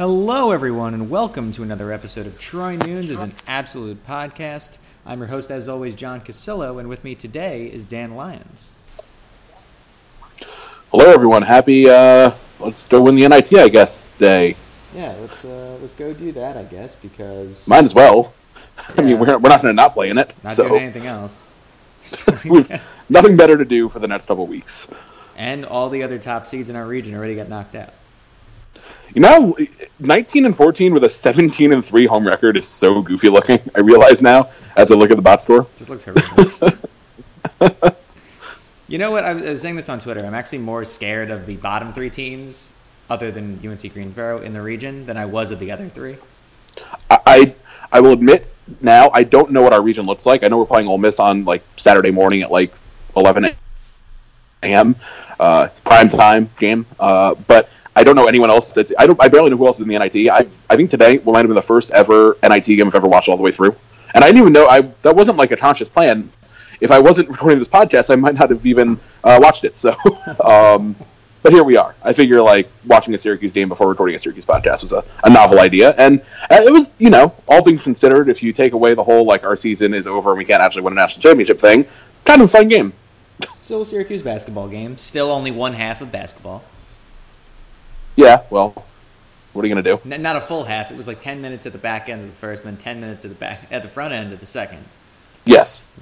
Hello, everyone, and welcome to another episode of Troy Nunes is an Absolute Podcast. I'm your host, as always, John Cassillo, and with me today is Dan Lyons. Hello, everyone. Happy uh, let's go win the NIT, I guess, day. Yeah, let's uh, let's go do that, I guess, because Might as well. I mean, we're, we're not going to not play in it. not so doing anything else. we've nothing better to do for the next couple weeks. and all the other top seeds in our region already got knocked out. You know, 19 and 14 with a 17 and 3 home record is so goofy looking. I realize now as I look at the bot score. Just looks horrendous. you know what? I was, saying this on Twitter. I'm actually more scared of the bottom three teams, other than UNC Greensboro, in the region than I was of the other three. I, I I will admit now I don't know what our region looks like. I know we're playing Ole Miss on like Saturday morning at like 11 a.m. Uh, prime time game, uh, but I don't know anyone else. That's I don't I barely know who else is in the NIT. I I think today will might have been the first ever NIT game I've ever watched all the way through, and I didn't even know I that wasn't like a conscious plan. If I wasn't recording this podcast, I might not have even uh, watched it. So. Um, but here we are. I figure like watching a Syracuse game before recording a Syracuse podcast was a, a novel idea, and uh, it was you know all things considered. If you take away the whole like our season is over and we can't actually win a national championship thing, kind of a fun game. Still a Syracuse basketball game. Still only one half of basketball. Yeah, well, what are you gonna do? N- not a full half. It was like 10 minutes at the back end of the first, and then 10 minutes at the back at the front end of the second. Yes,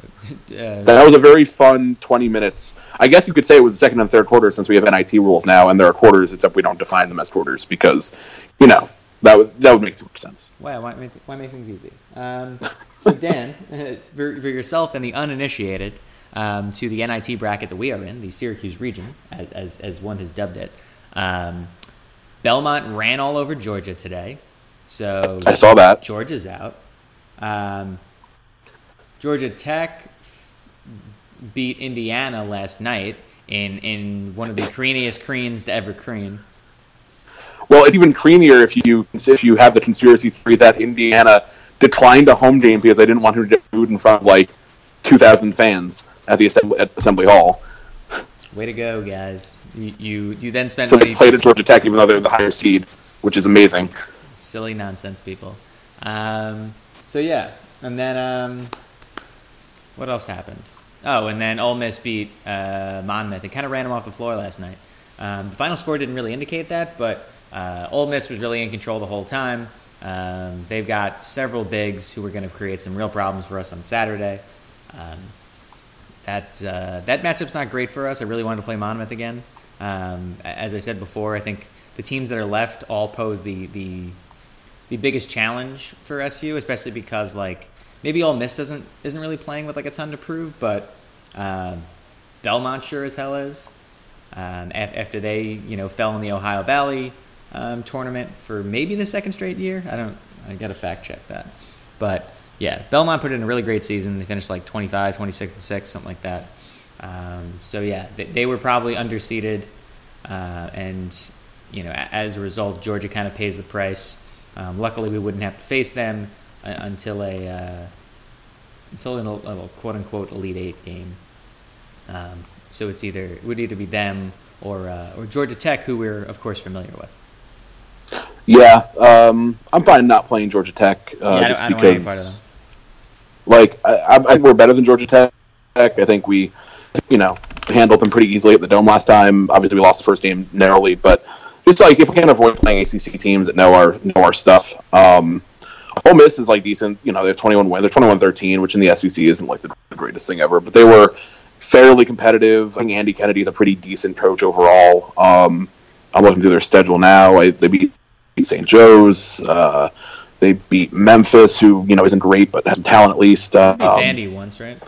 Uh, that was a very fun twenty minutes. I guess you could say it was the second and third quarter since we have NIT rules now, and there are quarters, except we don't define them as quarters because you know that would that would make too much sense. wow, why make, why make things easy? Um, so, Dan, for, for yourself and the uninitiated um, to the NIT bracket that we are in, the Syracuse region, as, as, as one has dubbed it, um, Belmont ran all over Georgia today. So I saw that. Georgia's out. Um, Georgia Tech beat Indiana last night in, in one of the creamiest creams to ever cream. Well, it's even creamier if you if you have the conspiracy theory that Indiana declined a home game because they didn't want her to get food in front of like two thousand fans at the assembly, at Assembly Hall. Way to go, guys! You you, you then spent So money. they played at Georgia Tech even though they're the higher seed, which is amazing. Silly nonsense, people. Um, so yeah, and then um, what else happened? Oh, and then Ole Miss beat uh, Monmouth. They kind of ran them off the floor last night. Um, the final score didn't really indicate that, but uh, Ole Miss was really in control the whole time. Um, they've got several bigs who are going to create some real problems for us on Saturday. Um, that uh, that matchup's not great for us. I really wanted to play Monmouth again. Um, as I said before, I think the teams that are left all pose the the the biggest challenge for SU, especially because like maybe Ole Miss doesn't isn't really playing with like a ton to prove, but um, Belmont sure as hell is. Um, af- after they you know fell in the Ohio Valley um, tournament for maybe the second straight year, I don't I got to fact check that, but yeah, Belmont put in a really great season. They finished like 25, 26 and six, something like that. Um, so yeah, they, they were probably underseeded, uh, and you know as a result, Georgia kind of pays the price. Um, luckily, we wouldn't have to face them uh, until a uh, until a, a quote unquote elite eight game. Um, so it's either it would either be them or uh, or Georgia Tech, who we're of course familiar with. Yeah, um, I'm fine not playing Georgia Tech uh, Yeah, just I don't want any part of because, like, I, I think we're better than Georgia Tech. I think we, you know, handled them pretty easily at the Dome last time. Obviously, we lost the first game narrowly, but just like if we can avoid playing ACC teams that know our know our stuff. Um, Ole Miss is like decent. You know, they're 21 win. They're 21-13, which in the SEC isn't like the greatest thing ever, but they were fairly competitive. I think Andy Kennedy's a pretty decent coach overall. Um, I'm looking through their schedule now. I, they beat St. Joe's. Uh, they beat Memphis, who you know isn't great but has some talent at least. Uh, Beat um, Vandy once, right?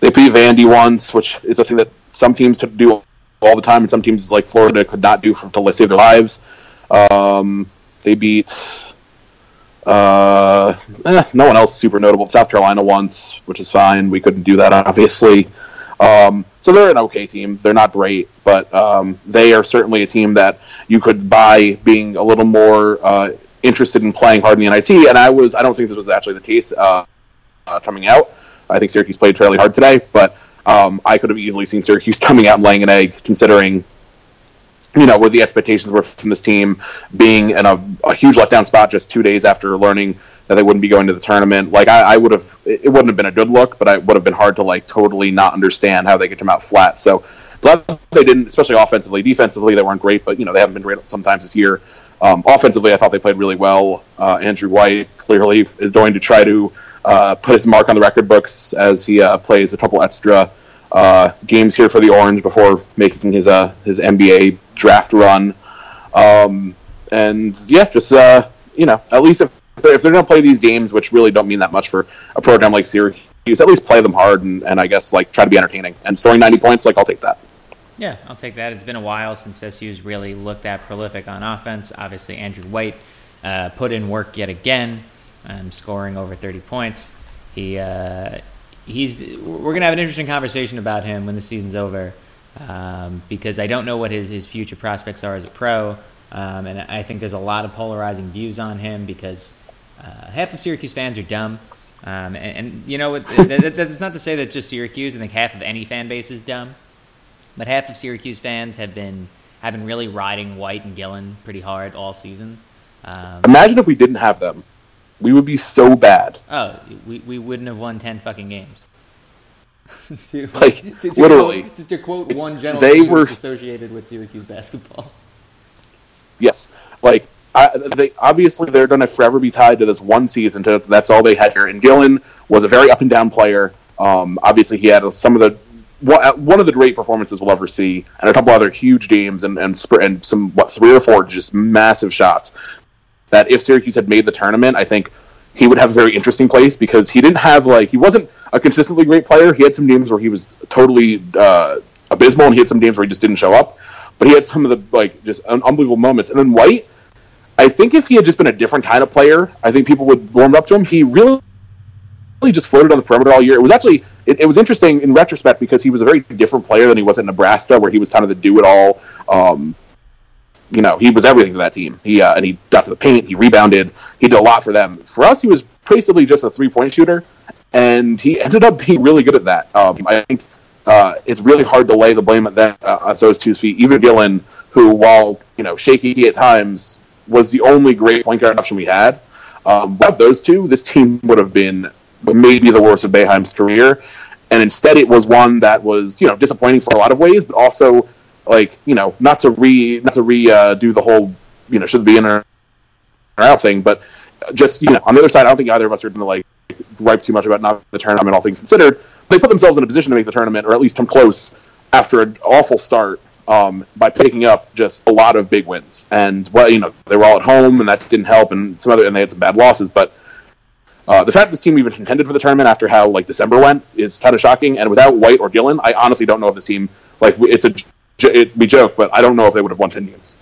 they beat Vandy once, which is a thing that some teams could do all the time, and some teams like Florida could not do for, until they save their lives. Um, they beat uh, eh, no one else super notable. South Carolina once, which is fine. We couldn't do that, obviously. Um, so they're an okay team. They're not great, but um, they are certainly a team that you could buy being a little more uh, interested in playing hard in the NIT. And I was, I don't think this was actually the case uh, uh, coming out. I think Syracuse played fairly hard today, but um, I could have easily seen Syracuse coming out and laying an egg, considering you know, where the expectations were from this team being in a, a, huge letdown spot just two days after learning that they wouldn't be going to the tournament. Like, I, I, would have, it wouldn't have been a good look, but it would have been hard to, like, totally not understand how they could come out flat. So, glad they didn't, especially offensively. Defensively, they weren't great, but, you know, they haven't been great sometimes this year. Um, offensively, I thought they played really well. Uh, Andrew White clearly is going to try to uh, put his mark on the record books as he uh, plays a couple extra uh, games here for the Orange before making his uh, his NBA draft run. Um, and yeah, just uh, you know, at least if they're, if they're going to play these games, which really don't mean that much for a program like Syracuse, at least play them hard and, and I guess like try to be entertaining. And scoring 90 points, like I'll take that. Yeah, I'll take that. It's been a while since SU's really looked that prolific on offense. Obviously, Andrew White uh, put in work yet again, um, scoring over 30 points. He uh, he's we're gonna have an interesting conversation about him when the season's over um, because I don't know what his, his future prospects are as a pro, um, and I think there's a lot of polarizing views on him because uh, half of Syracuse fans are dumb, um, and, and, you know that, that's not to say that just Syracuse. I think half of any fan base is dumb, but half of Syracuse fans have been have been really riding White and Gillon pretty hard all season. Um, Imagine if we didn't have them. We would be so bad. Oh, we, we wouldn't have won ten fucking games. to, like to, to literally, quote, to, to, quote one gentleman they were associated with Syracuse basketball. Yes, like I, they obviously they're going to forever be tied to this one season. To, that's all they had here. And Gillon was a very up and down player. Um, obviously, he had some of the one of the great performances we'll ever see, and a couple other huge games, and and, and some what three or four just massive shots that if Syracuse had made the tournament, I think he would have a very interesting place because he didn't have like he wasn't a consistently great player. He had some games where he was totally uh, abysmal, and he had some games where he just didn't show up. But he had some of the like just unbelievable moments. And then White, I think if he had just been a different kind of player, I think people would warm up to him. He really just floated on the perimeter all year. It was actually it, it, was interesting in retrospect because he was a very different player than he was at Nebraska, where he was kind of the do it all. Um, you know, he was everything to that team. He uh, and he got to the paint, he rebounded, he did a lot for them. For us, he was basically just a three point shooter, and he ended up being really good at that. Um, I think uh, it's really hard to lay the blame at that uh, at those two feet. Even Gillon, who while you know shaky at times, was the only great point guard option we had. Um, without those two, this team would have been maybe the worst of Boeheim's career. And instead, it was one that was you know disappointing for a lot of ways, but also like you know not to re not to re uh, do the whole you know should be in or out thing, but just you know on the other side, I don't think either of us are going to like gripe too much about not the tournament. All things considered, they put themselves in a position to make the tournament or at least come close after an awful start um, by picking up just a lot of big wins. And well, you know they were all at home, and that didn't help, and some other and they had some bad losses, but. Uh, the fact this team even contended for the tournament after how like December went is kind of shocking. And without White or Gillon, I honestly don't know if this team like it's a it, we joke, but I don't know if they would have won ten games.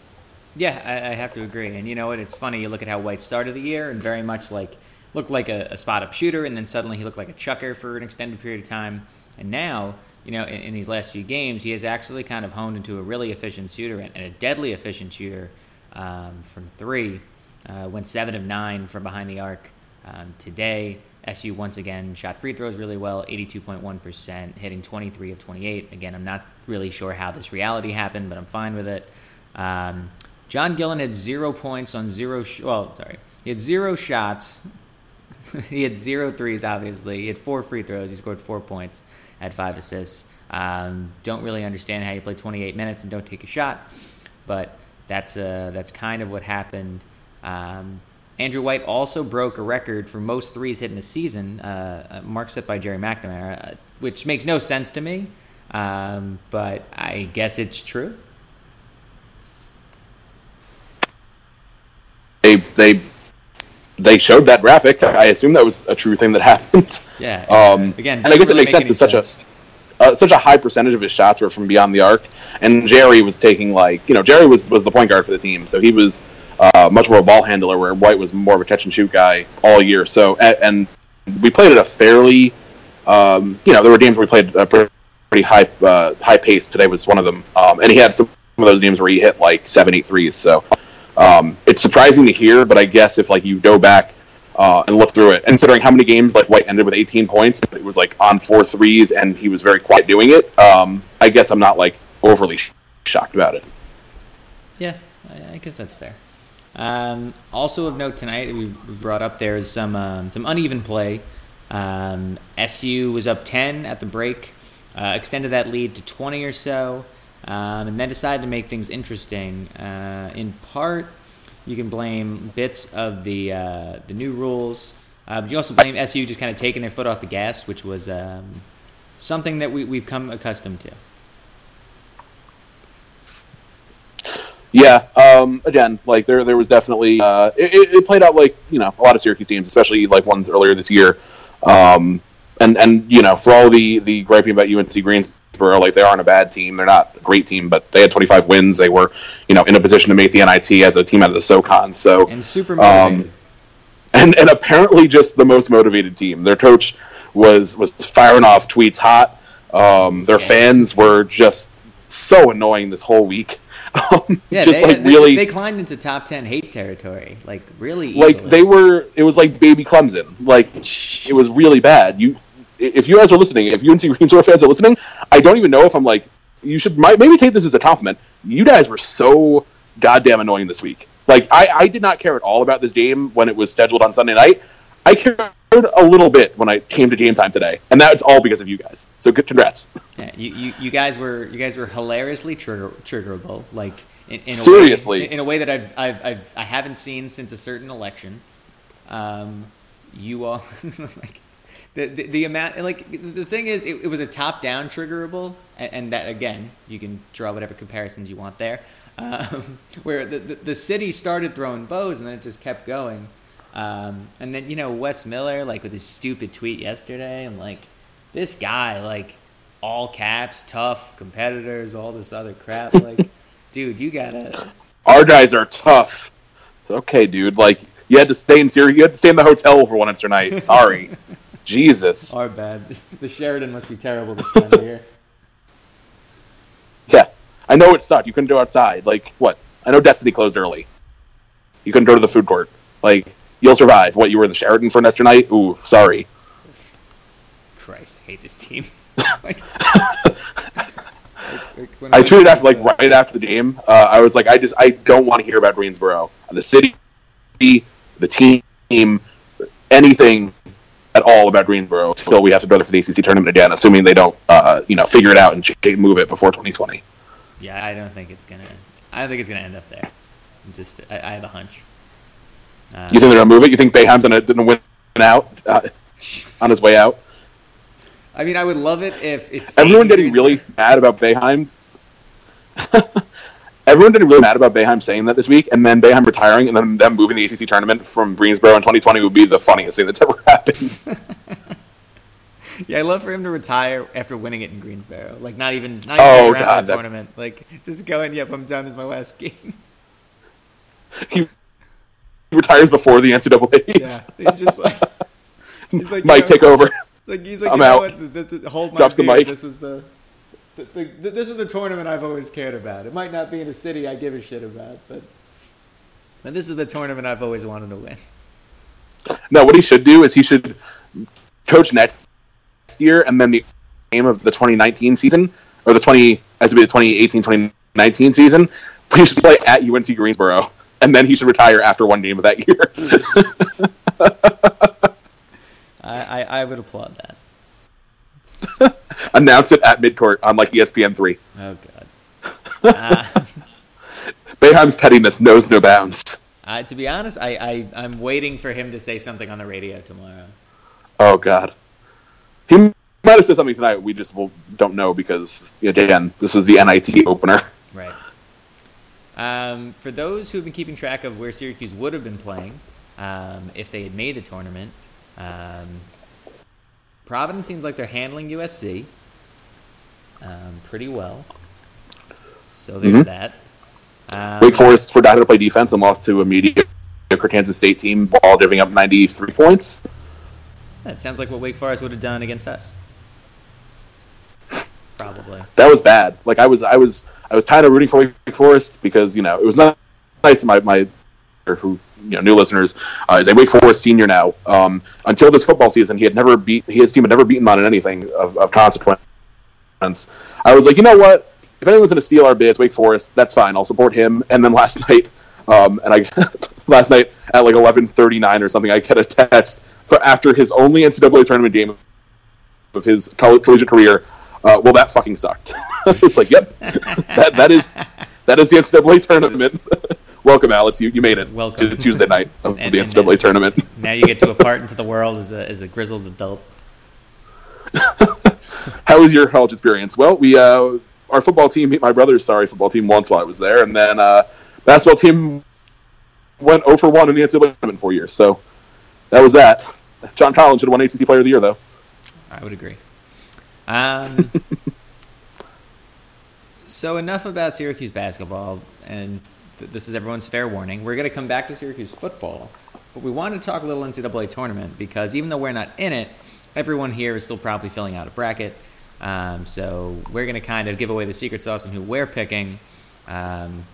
Yeah, I, I, have to agree. And you know what? It's funny. You look at how White started the year, and very much like looked like a, a spot up shooter, and then suddenly he looked like a chucker for an extended period of time. And now, you know, in, in these last few games, he has actually kind of honed into a really efficient shooter and, and a deadly efficient shooter um, from three. Uh, went seven of nine from behind the arc um, today. SU once again shot free throws really well, 82.1%, hitting 23 of 28. Again, I'm not really sure how this reality happened, but I'm fine with it. Um, John Gillon had zero points on zero. Sh- well, sorry, he had zero shots. he had zero threes. Obviously, he had four free throws. He scored four points, had five assists. Um, don't really understand how you play 28 minutes and don't take a shot, but that's uh, that's kind of what happened. Um, Andrew White also broke a record for most threes hit in a season, uh, uh, mark set by Gerry McNamara, uh, which makes no sense to me, um, but I guess it's true. They they they showed that graphic. I assume that was a true thing that happened. Yeah. Um, again, and I guess really it makes sense. It's such a uh, such a high percentage of his shots were from beyond the arc, and Gerry was taking like you know Jerry was was the point guard for the team, so he was uh, much more of a ball handler, where White was more of a catch and shoot guy all year. So and, we played at a fairly um, you know there were games where we played a pretty high uh, high pace. Today was one of them, um, and he had some of those games where he hit like seven eight threes. So um, it's surprising to hear, but I guess if like you go back uh, and look through it. Considering how many games like White ended with 18 points, but it was like on four threes, and he was very quiet doing it. Um, I guess I'm not like overly sh- shocked about it. Yeah, I guess that's fair. Um, also of note tonight, we brought up there's some um, some uneven play. Um, SU was up 10 at the break, uh, extended that lead to 20 or so, um, and then decided to make things interesting. Uh, in part you can blame bits of the uh, the new rules, uh, but you also blame SU just kind of taking their foot off the gas, which was um, something that we, we've come accustomed to. Yeah. Um, again, like there, there was definitely uh, it, it, played out like you know a lot of Syracuse teams, especially like ones earlier this year. Um, and and you know for all the the griping about UNC Greens Greensboro. Like they aren't a bad team. They're not a great team, but they had 25 wins. They were, you know, in a position to make the NIT as a team out of the SoCon. So and super motivated. Um, and and apparently just the most motivated team. Their coach was was firing off tweets hot. Um, their fans were just so annoying this whole week. Um, yeah, just they, like really, they climbed into top ten hate territory, like really. Easily. Like they were, it was like baby Clemson. Like it was really bad. You if you guys are listening, if UNC Greensboro fans are listening, I don't even know if I'm like, you should might, maybe take this as a compliment. You guys were so goddamn annoying this week. Like, I, I did not care at all about this game when it was scheduled on Sunday night. I cared a little bit when I came to game time today, and that's all because of you guys. So good, congrats. Yeah, you, you, you guys were you guys were hilariously trigger, triggerable. Like in, in seriously, a way, in, in, a way that I've, I've, I've I haven't seen since a certain election. Um, you all like the, the, the amount like the thing is it, it was a top down triggerable and, and, that again you can draw whatever comparisons you want there um, where the, the, the city started throwing bows and then it just kept going um, and then you know Wes Miller like with his stupid tweet yesterday and like this guy like all caps tough competitors all this other crap like dude you gotta our guys are tough okay dude like you had to stay in Syria. You had to stay in the hotel for one extra night. Sorry. Jesus. Our bad. The Sheraton must be terrible this time of year. Yeah, I know it sucked. You couldn't go outside. Like what? I know Destiny closed early. You couldn't go to the food court. Like you'll survive. What? You were in the Sheraton for an extra night? Ooh, sorry. Christ, I hate this team. like, like, I tweeted after like uh, right after the game. Uh, I was like, I just I don't want to hear about Greensboro, the city, the team, anything at all about Greensboro until we have to brother for the ACC tournament again, assuming they don't, uh, you know, figure it out and move it before 2020. Yeah, I don't think it's gonna. I don't think it's gonna end up there. I'm just, I, I have a hunch. You think they're gonna move it? You think Boeheim's gonna, gonna win out uh, on his way out? I mean, I would love it if it's everyone getting really mad about Boeheim. everyone getting really mad about Boeheim saying that this week, and then Boeheim retiring, and then them moving the ACC tournament from Greensboro in 2020 would be the funniest thing that's ever happened. yeah, I love for him to retire after winning it in Greensboro. Like not even not even oh, God, the that... tournament. Like just going, yep, I'm done. This is my last game. He retires before the NCAA's. Yeah, he's just like, he's like Mike, know, take over. Like he's like, I'm out. What, the, the, the, hold my Drops beer. the mic. This was the the, this was the tournament I've always cared about. It might not be in a city I give a shit about, but but this is the tournament I've always wanted to win. No, what he should do is he should coach next year, and then the game of the 2019 season or the 20 as it be the 2018 2019 season, he should play at UNC Greensboro, and then he should retire after one game of that year. I, I, I would applaud that. Announce it at midcourt on like ESPN three. Oh god. Uh, Boeheim's pettiness knows no bounds. Uh, to be honest, I, I I'm waiting for him to say something on the radio tomorrow. Oh god. He might have said something tonight. We just will, don't know because again, this was the NIT opener. Right. Um, for those who have been keeping track of where Syracuse would have been playing um, if they had made the tournament, um, Providence seems like they're handling USC. um, pretty well. So there's mm-hmm. that. Um, Wake Forest forgot how to play defense and lost to a mediocre Kansas State team while giving up 93 points. That sounds like what Wake Forest would have done against us. Probably. That was bad. Like I was, I was, I was kind of rooting for Wake Forest because you know it was not nice. My my who you know new listeners uh, is a Wake Forest senior now. Um, until this football season, he had never beat his team had never beaten on in anything of, of consequence. I was like, you know what? If anyone's going to steal our bids, Wake Forest, that's fine. I'll support him. And then last night, um, and I last night at like eleven thirty nine or something, I get a text for after his only NCAA tournament game of his collegiate career. Uh, well, that fucking sucked. it's like, yep, that that is that is the NCAA tournament. Welcome, Alex. You, you made it. Welcome to Tuesday night of and, the NCAA and, tournament. Now you get to a part into the world as a as a grizzled adult. How was your college experience? Well, we uh, our football team, my brother's sorry football team once while I was there, and then uh, basketball team went 0 for 1 in the NCAA tournament four years. So that was that. John Collins should have won ACC Player of the Year, though. I would agree. Um, so enough about Syracuse basketball, and th- this is everyone's fair warning. We're going to come back to Syracuse football, but we want to talk a little NCAA tournament because even though we're not in it, everyone here is still probably filling out a bracket. Um, so we're going to kind of give away the secret sauce on who we're picking. Um,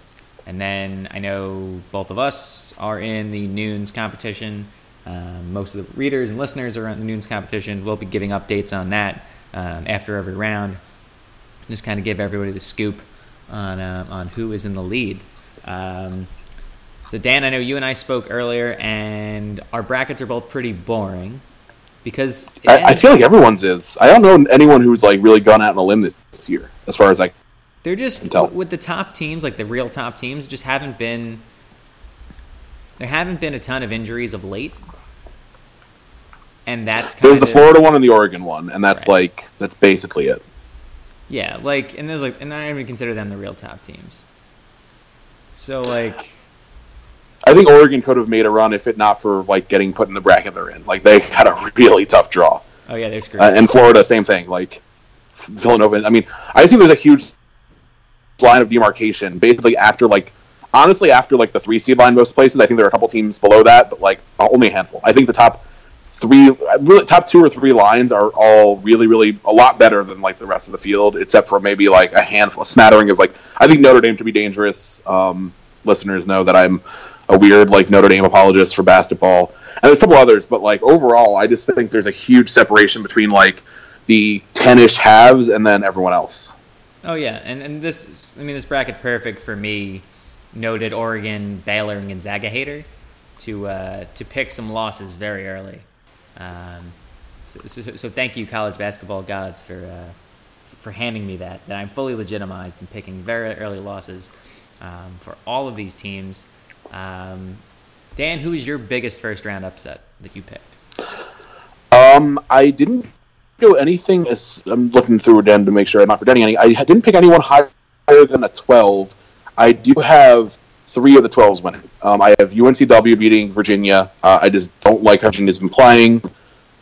and then I know both of us are in the Noons competition. Um, most of the readers and listeners are in the Noons competition. We'll be giving updates on that um, after every round. Just kind of give everybody the scoop on uh, on who is in the lead. Um, so Dan, I know you and I spoke earlier, and our brackets are both pretty boring because I, I, feel like everyone's is. I don't know anyone who's like really gone out on a limb this, this year, as far as I. They're just with the top teams, like the real top teams, just haven't been. There haven't been a ton of injuries of late, and that's there's the Florida one and the Oregon one, and that's right. like that's basically it. Yeah, like and there's like, and I don't even consider them the real top teams. So like, I think Oregon could have made a run if it not for like getting put in the bracket they're in. Like they had a really tough draw. Oh yeah, they're screwed. Uh, and Florida, same thing. Like Villanova. I mean, I think there's a huge line of demarcation basically after like honestly after like the three seed line most places. I think there are a couple teams below that, but like only a handful. I think the top three really top two or three lines are all really really a lot better than like the rest of the field except for maybe like a handful a smattering of like i think notre dame to be dangerous um, listeners know that i'm a weird like notre dame apologist for basketball and there's a couple others but like overall i just think there's a huge separation between like the 10ish halves and then everyone else. Oh yeah and, and this i mean this bracket's perfect for me noted oregon baylor and gonzaga hater to uh, to pick some losses very early um, so, so, so, thank you, college basketball gods, for uh, for handing me that. That I'm fully legitimized in picking very early losses um, for all of these teams. Um, Dan, who is your biggest first round upset that you picked? Um, I didn't do anything. As I'm looking through again to make sure I'm not forgetting any. I didn't pick anyone higher than a 12. I do have three of the 12s winning. Um, I have UNCW beating Virginia. Uh, I just don't like how Virginia's been playing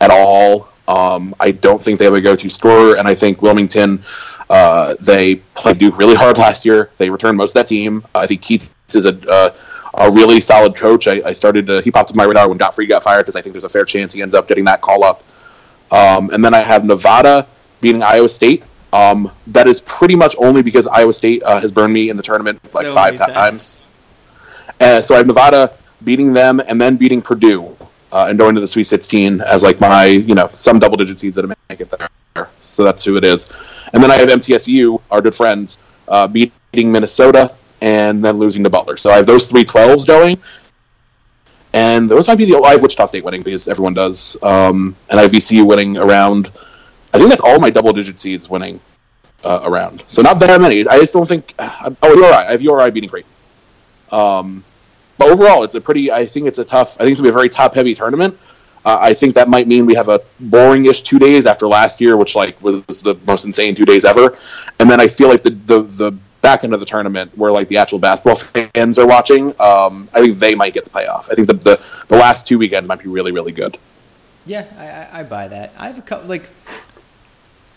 at all. Um, I don't think they have a go-to scorer, and I think Wilmington. Uh, they played Duke really hard last year. They returned most of that team. I think Keatts is a uh, a really solid coach. I, I, started to he popped in my radar when Gottfried got fired because I think there's a fair chance he ends up getting that call up. Um, and then I have Nevada beating Iowa State. Um, that is pretty much only because Iowa State uh, has burned me in the tournament like so five times. Uh, so I have Nevada beating them and then beating Purdue uh, and going to the Sweet 16 as like my you know some double digit seeds that make it there. So that's who it is. And then I have MTSU, our good friends, uh, beating Minnesota and then losing to Butler. So I have those three 12s going. And those might be the I have Wichita State winning because everyone does. Um, and I have VCU winning around. I think that's all my double digit seeds winning uh, around. So not that many. I just don't think. Uh, oh, URI. I have URI beating Creighton. Um, but overall, it's a pretty. I think it's a tough. I think it's gonna be a very top heavy tournament. Uh, I think that might mean we have a boring-ish two days after last year, which like was the most insane two days ever. And then I feel like the the, the back end of the tournament, where like the actual basketball fans are watching, um, I think they might get the playoff. I think the, the the last two weekends might be really really good. Yeah, I, I buy that. I have a couple like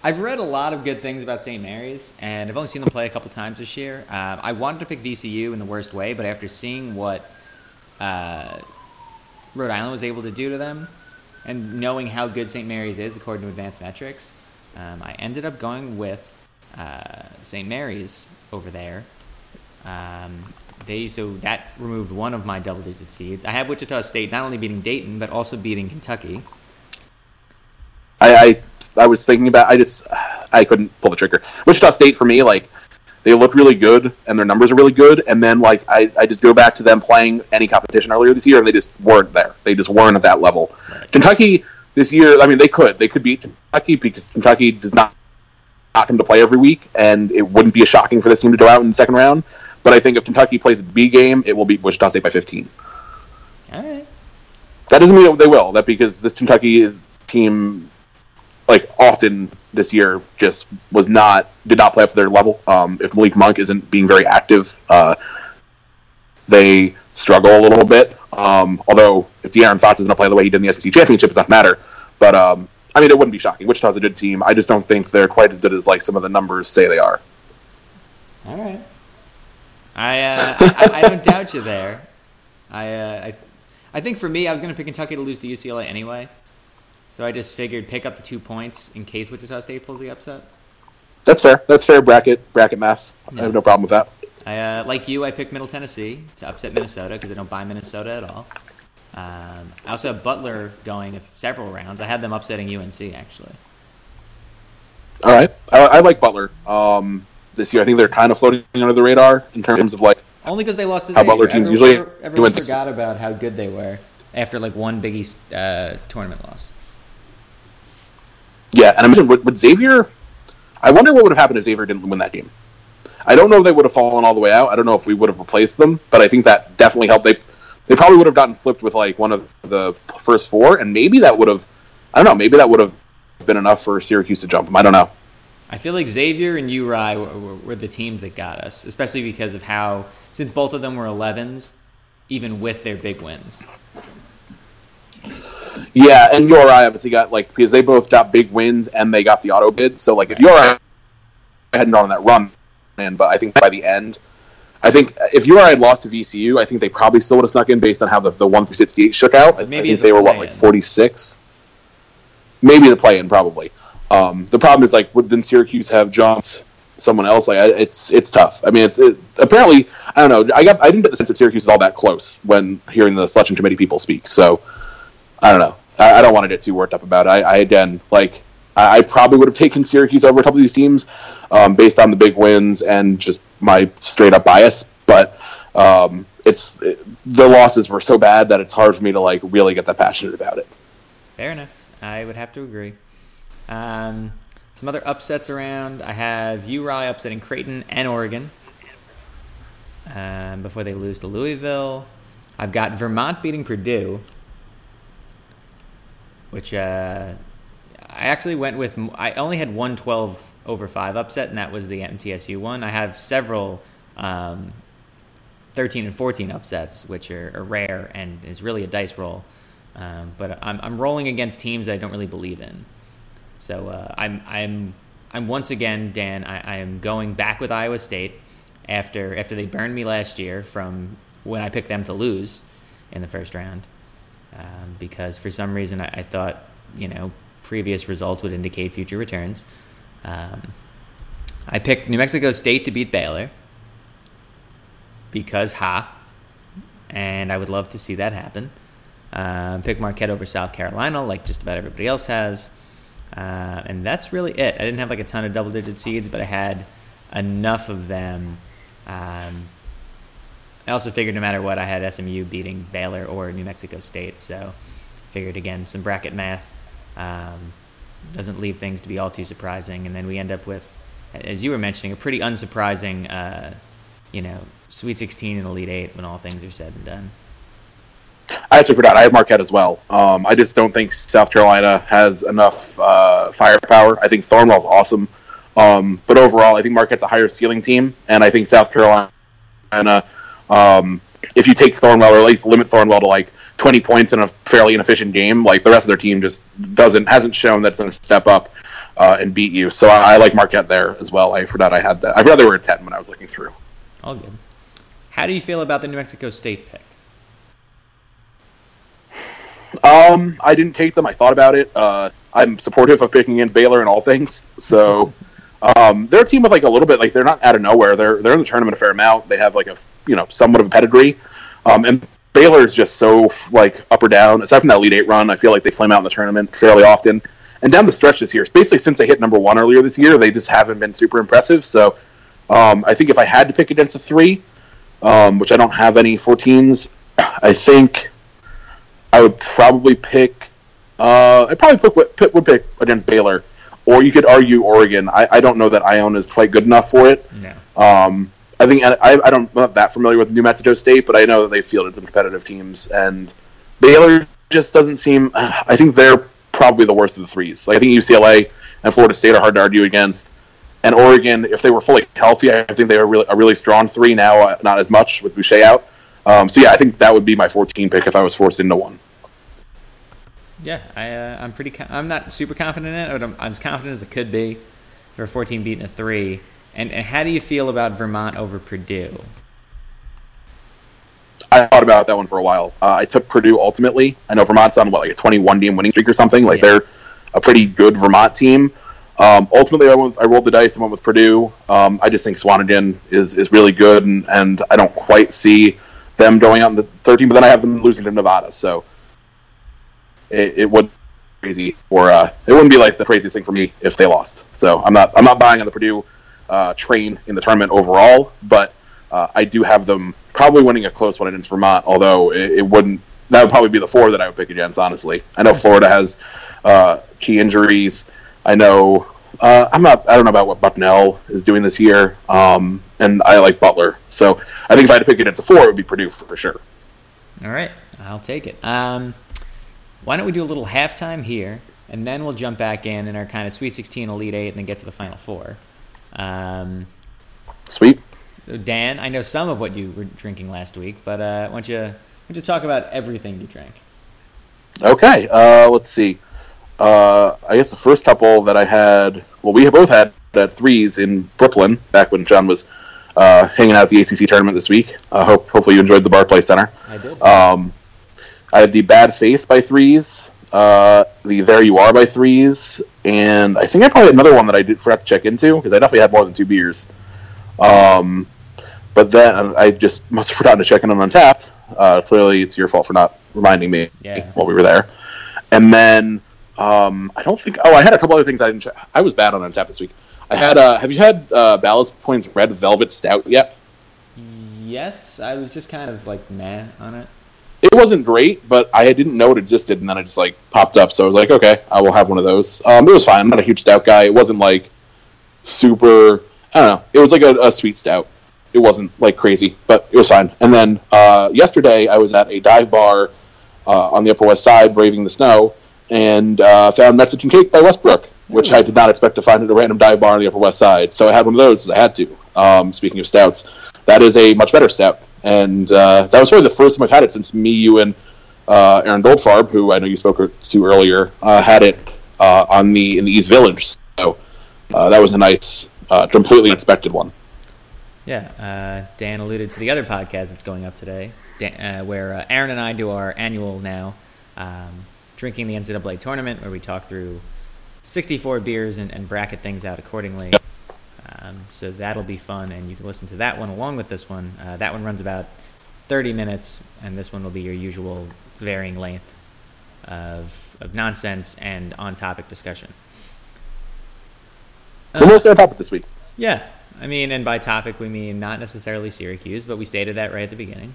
I've read a lot of good things about St. Mary's, and I've only seen them play a couple times this year. Um, I wanted to pick VCU in the worst way, but after seeing what uh, Rhode Island was able to do to them, and knowing how good St. Mary's is according to advanced metrics, um, I ended up going with uh, St. Mary's over there. Um, they so that removed one of my double-digit seeds. I have Wichita State not only beating Dayton but also beating Kentucky. I, I I was thinking about. I just I couldn't pull the trigger. Wichita State for me, like they look really good and their numbers are really good, and then like I, I just go back to them playing any competition earlier this year, and they just weren't there. They just weren't at that level. Right. Kentucky this year, I mean, they could they could beat Kentucky because Kentucky does not not come to play every week, and it wouldn't be a shocking for this team to go out in the second round. But I think if Kentucky plays its B game, it will beat Wichita State by 15. All right. That doesn't mean that they will. That because this Kentucky is team, like often this year, just was not did not play up to their level. Um, if Malik Monk isn't being very active, uh, they struggle a little bit. Um, although if De'Aaron Fox doesn't play the way he did in the SEC championship, it doesn't matter. But um, I mean, it wouldn't be shocking. Wichita's a good team. I just don't think they're quite as good as like some of the numbers say they are. All right. I, uh, I, I don't doubt you there. I, uh, I I think for me, I was going to pick Kentucky to lose to UCLA anyway. So I just figured pick up the two points in case Wichita State pulls the upset. That's fair. That's fair bracket bracket math. Yeah. I have no problem with that. I, uh, like you, I picked Middle Tennessee to upset Minnesota because I don't buy Minnesota at all. Um, I also have Butler going several rounds. I had them upsetting UNC actually. All right, I, I like Butler um, this year. I think they're kind of floating under the radar in terms of like Only because they lost How Xavier. Butler teams everyone, usually- everyone forgot about how good they were after like one Big East uh, tournament loss. Yeah, and I mentioned with, with Xavier, I wonder what would have happened if Xavier didn't win that game. I don't know if they would have fallen all the way out. I don't know if we would have replaced them, but I think that definitely helped. They they probably would have gotten flipped with like one of the first four, and maybe that would have, I don't know, maybe that would have been enough for Syracuse to jump them. I don't know. I feel like Xavier and URI were, were, were the teams that got us, especially because of how, since both of them were 11s, even with their big wins. Yeah, and URI obviously got like because they both got big wins and they got the auto bid. So like if URI hadn't gone on that run, and but I think by the end, I think if URI had lost to VCU, I think they probably still would have snuck in based on how the, the one through sixty eight shook out. I, Maybe I think they were what like forty six, maybe the play in probably. Um, the problem is like would then Syracuse have jumped someone else? Like it's it's tough. I mean it's it, apparently I don't know. I got I didn't get the sense that Syracuse is all that close when hearing the selection committee people speak. So. I don't know. I, I don't want to get too worked up about it. I, I again, like, I, I probably would have taken Syracuse over a couple of these teams um, based on the big wins and just my straight up bias. But um, it's it, the losses were so bad that it's hard for me to like really get that passionate about it. Fair enough. I would have to agree. Um, some other upsets around. I have URI upsetting Creighton and Oregon um, before they lose to Louisville. I've got Vermont beating Purdue, which uh, I actually went with. I only had one 12 over 5 upset, and that was the MTSU one. I have several um, 13 and 14 upsets, which are, are rare and is really a dice roll. Um, but I'm, I'm rolling against teams I don't really believe in. So uh, I'm I'm I'm once again, Dan. I, I am going back with Iowa State after after they burned me last year from when I picked them to lose in the first round um, because for some reason I, I thought you know previous results would indicate future returns. Um, I picked New Mexico State to beat Baylor because ha, and I would love to see that happen. Um, pick Marquette over South Carolina, like just about everybody else has, uh, and that's really it. I didn't have like a ton of double-digit seeds, but I had enough of them. Um, I also figured no matter what, I had SMU beating Baylor or New Mexico State, so figured again some bracket math um, doesn't leave things to be all too surprising, and then we end up with, as you were mentioning, a pretty unsurprising, uh, you know, Sweet 16 and Elite Eight when all things are said and done. I actually forgot. I have Marquette as well. Um, I just don't think South Carolina has enough uh, firepower. I think Thornwell's awesome, um, but overall, I think Marquette's a higher ceiling team, and I think South Carolina, um, if you take Thornwell or at least limit Thornwell to like 20 points in a fairly inefficient game, like the rest of their team just doesn't hasn't shown that's going to step up uh, and beat you. So I, I, like Marquette there as well. I forgot I had that. I forgot they were at ten when I was looking through. All good. How do you feel about the New Mexico State pick? Um, I didn't take them. I thought about it. Uh, I'm supportive of picking against Baylor in all things. So um, they're a team with like a little bit like they're not out of nowhere. They're they're in the tournament a fair amount. They have like a you know somewhat of a pedigree. Um, and Baylor is just so like up or down. Aside from that lead Eight run, I feel like they flame out in the tournament fairly often. And down the stretch this year, basically since they hit number one earlier this year, they just haven't been super impressive. So um, I think if I had to pick against a three, um, which I don't have any 14s, I think I would probably pick. Uh, I probably pick, would pick against Baylor, or you could argue Oregon. I, I don't know that Iona is quite good enough for it. No. Um, I think I, I don't I'm not that familiar with New Mexico State, but I know that they fielded some competitive teams, and Baylor just doesn't seem. I think they're probably the worst of the threes. Like I think UCLA and Florida State are hard to argue against, and Oregon, if they were fully healthy, I think they are really, a really strong three. Now, uh, not as much with Boucher out. Um, so yeah, I think that would be my 14 pick if I was forced into one. Yeah, I, uh, I'm pretty. I'm not super confident in it, but I'm, I'm as confident as it could be for a 14 beating a three. And, and how do you feel about Vermont over Purdue? I thought about that one for a while. Uh, I took Purdue ultimately. I know Vermont's on what like a 21 game winning streak or something. Like yeah. they're a pretty good Vermont team. Um, ultimately, I, went, I rolled the dice and went with Purdue. Um, I just think Swanigan is is really good, and, and I don't quite see them going out in the 13. But then I have them losing to Nevada, so it, it would crazy, or uh, it wouldn't be like the craziest thing for me if they lost. So I'm not I'm not buying on the Purdue uh, train in the tournament overall, but uh, I do have them probably winning a close one against Vermont. Although it, it, wouldn't that would probably be the four that I would pick against. Honestly, I know Florida has uh, key injuries. I know uh, I'm not. I don't know about what Bucknell is doing this year, um, and I like Butler. So I think if I had to pick against a four, it would be Purdue for, for sure. All right, I'll take it. Um, why don't we do a little halftime here, and then we'll jump back in in our kind of Sweet 16, Elite Eight, and then get to the Final Four. Um, Sweet. Dan, I know some of what you were drinking last week, but uh, why don't you why don't you talk about everything you drank? Okay, uh, let's see. Uh, I guess the first couple that I had, well, we both had at threes in Brooklyn back when John was uh, hanging out at the ACC tournament this week. I hope hopefully you enjoyed the Barclay Center. I did. Um, I had the Bad Faith by threes, uh, the There You Are by threes, and I think I probably had another one that I did forgot to check into because I definitely had more than two beers. Um, but then I just must have forgotten to check in on Untappd. Uh, clearly, it's your fault for not reminding me yeah. while we were there. And then um, I don't think. Oh, I had a couple other things I didn't. check. I was bad on Untappd this week. I had. Uh, have you had uh, Ballast Point's Red Velvet Stout yet? Yes, I was just kind of like meh on it it wasn't great, but I didn't know it existed, and then it just like popped up. So I was like, okay, I will have one of those. Um, it was fine. I'm not a huge stout guy. It wasn't like super. I don't know. It was like a, a sweet stout. It wasn't like crazy, but it was fine. And then uh, yesterday, I was at a dive bar uh, on the Upper West Side, braving the snow, and uh, found Mexican cake by Westbrook, which I did not expect to find at a random dive bar on the Upper West Side. So I had one of those. I had to. Um, speaking of stouts, that is a much better stout and uh, that was really the first time I've had it since me, you, and uh, Aaron Goldfarb, who I know you spoke to earlier, uh, had it uh, on the in the East Village. So uh, that was a nice, uh, completely unexpected one. Yeah, Dan alluded to the other podcast that's going up today, Dan, where Aaron and I do our annual now um, drinking the NCAA tournament, where we talk through 64 beers and, and bracket things out accordingly. Yep. Um, so that'll be fun, and you can listen to that one along with this one. Uh, that one runs about 30 minutes, and this one will be your usual varying length of, of nonsense and on topic discussion. We're mostly on topic this week. Yeah. I mean, and by topic, we mean not necessarily Syracuse, but we stated that right at the beginning.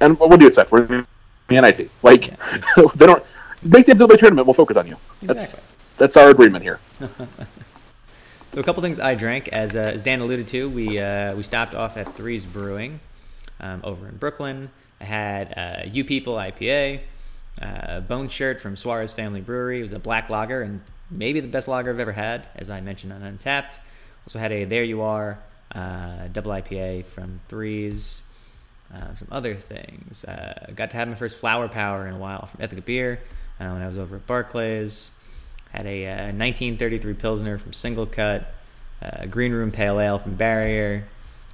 And what do you expect? We're the NIT. Like, yeah. they don't make the NCAA tournament. We'll focus on you. Exactly. That's that's our agreement here. So a couple things I drank, as, uh, as Dan alluded to, we uh, we stopped off at Threes Brewing um, over in Brooklyn. I had uh, You People IPA, uh, Bone Shirt from Suarez Family Brewery. It was a black lager and maybe the best lager I've ever had, as I mentioned on Untappd. Also had a There You Are uh, double IPA from Threes. Uh, some other things. Uh, got to have my first flower power in a while from Ithaca Beer when I was over at Barclays Had a uh, 1933 Pilsner from Single Cut, uh, Green Room Pale Ale from Barrier.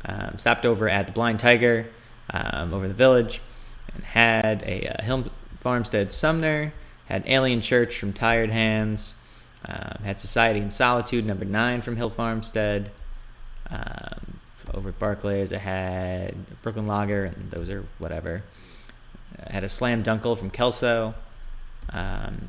Um, stopped over at the Blind Tiger um, over the village, and had a uh, Hill Farmstead Sumner. Had Alien Church from Tired Hands. Um, had Society and Solitude number nine from Hill Farmstead. Um, over at Barclays, I had Brooklyn Lager, and those are whatever. I had a Slam Dunkel from Kelso. Um,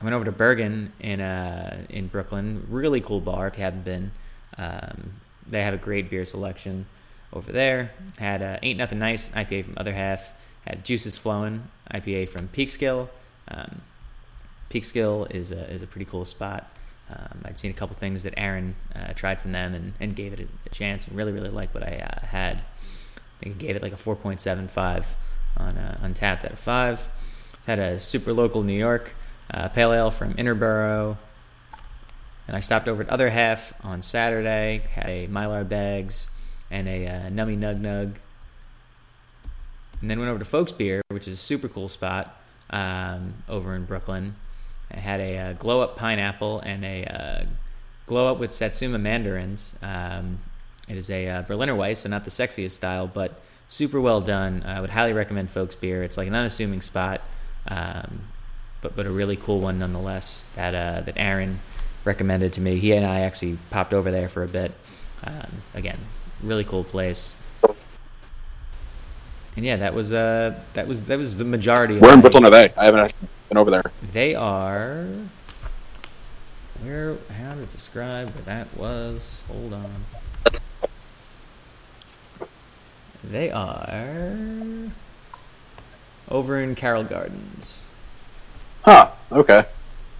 I went over to Bergen in uh, in Brooklyn. Really cool bar if you haven't been. Um, they have a great beer selection over there. Had uh, Ain't Nothing Nice IPA from Other Half. Had Juices Flowing IPA from Peekskill. Um, Peekskill is a, is a pretty cool spot. Um, I'd seen a couple things that Aaron uh, tried from them and, and gave it a, a, chance and really, really liked what I uh, had. I think he gave it like a 4.75 on uh, Untappd out of 5. Had a super local New York uh, Pale Ale from Interboro. And I stopped over at Other Half on Saturday, had a Mylar Bags and a uh, Nummy Nug Nug. And then went over to Folksbier, which is a super cool spot um, over in Brooklyn. I had a uh, glow up pineapple and a uh, glow up with Satsuma mandarins. Um, it is a uh, Berliner Weiss, so not the sexiest style, but super well done. I would highly recommend Folksbier. It's like an unassuming spot, um, but but a really cool one nonetheless. That uh, that Aaron recommended to me. He and I actually popped over there for a bit. Um, again, really cool place. And yeah, that was uh that was that was the majority. Where in Brooklyn are they? I haven't been over there. They are. Where? How to describe where that was? Hold on. They are over in Carroll Gardens. Huh. Okay.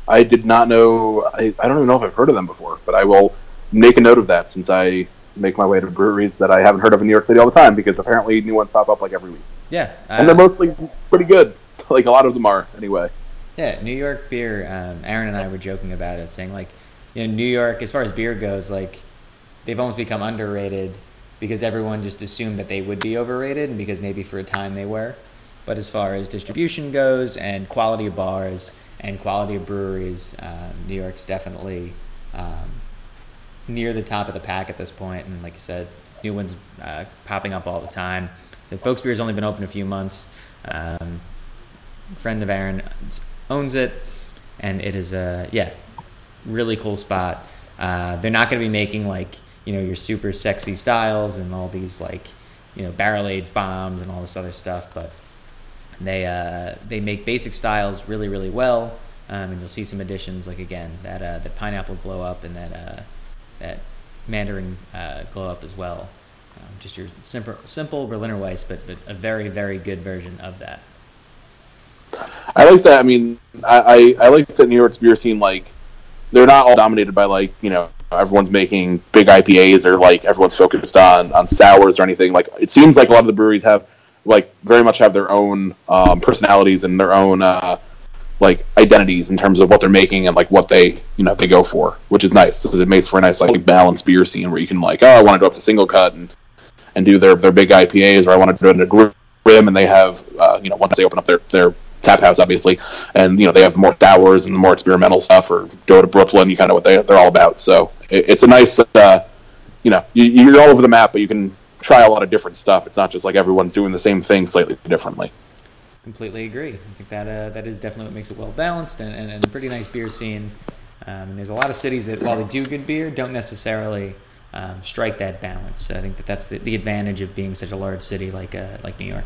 I did not know. I, I don't even know if I've heard of them before, but I will make a note of that since I make my way to breweries that I haven't heard of in New York City all the time because apparently new ones pop up like every week. Yeah, uh, and they're mostly pretty good. Like a lot of them are, anyway. Yeah, New York beer. Um, Aaron and I were joking about it, saying like, you know, New York, as far as beer goes, like they've almost become underrated because everyone just assumed that they would be overrated, and because maybe for a time they were. But as far as distribution goes and quality of bars and quality of breweries, um, New York's definitely um, near the top of the pack at this point. And like you said, new ones uh, popping up all the time. The Folksbier's only been open a few months. Um, friend of Aaron owns it, and it is a yeah, really cool spot. Uh, they're not going to be making like you know your super sexy styles and all these like you know barrel aged bombs and all this other stuff, but they uh, they make basic styles really really well. Um, and you'll see some additions like again that uh, that pineapple glow up and that uh, that Mandarin uh, glow up as well. Um, just your simple simple Berliner Weiss, but but a very very good version of that. I like that. I mean, I, I, I like that New York's beer scene. Like, they're not all dominated by like you know everyone's making big IPAs or like everyone's focused on on sours or anything. Like, it seems like a lot of the breweries have like very much have their own um, personalities and their own uh, like identities in terms of what they're making and like what they you know they go for, which is nice because it makes for a nice like balanced beer scene where you can like oh I want to go up to SingleCut and and do their their big IPAs or I want to do it in a grim and they have uh, you know once they open up their their tap house obviously and you know they have the more sours and the more experimental stuff or go to Brooklyn you kind of what they they're all about. So it, it's a nice uh, you know you, you're all over the map but you can try a lot of different stuff it's not just like everyone's doing the same thing slightly differently completely agree. I think that uh, that is definitely what makes it well balanced and, and, and, a pretty nice beer scene. Um, and there's a lot of cities that, while they do good beer, don't necessarily um, strike that balance. So I think that that's the, the advantage of being such a large city like uh, like New York.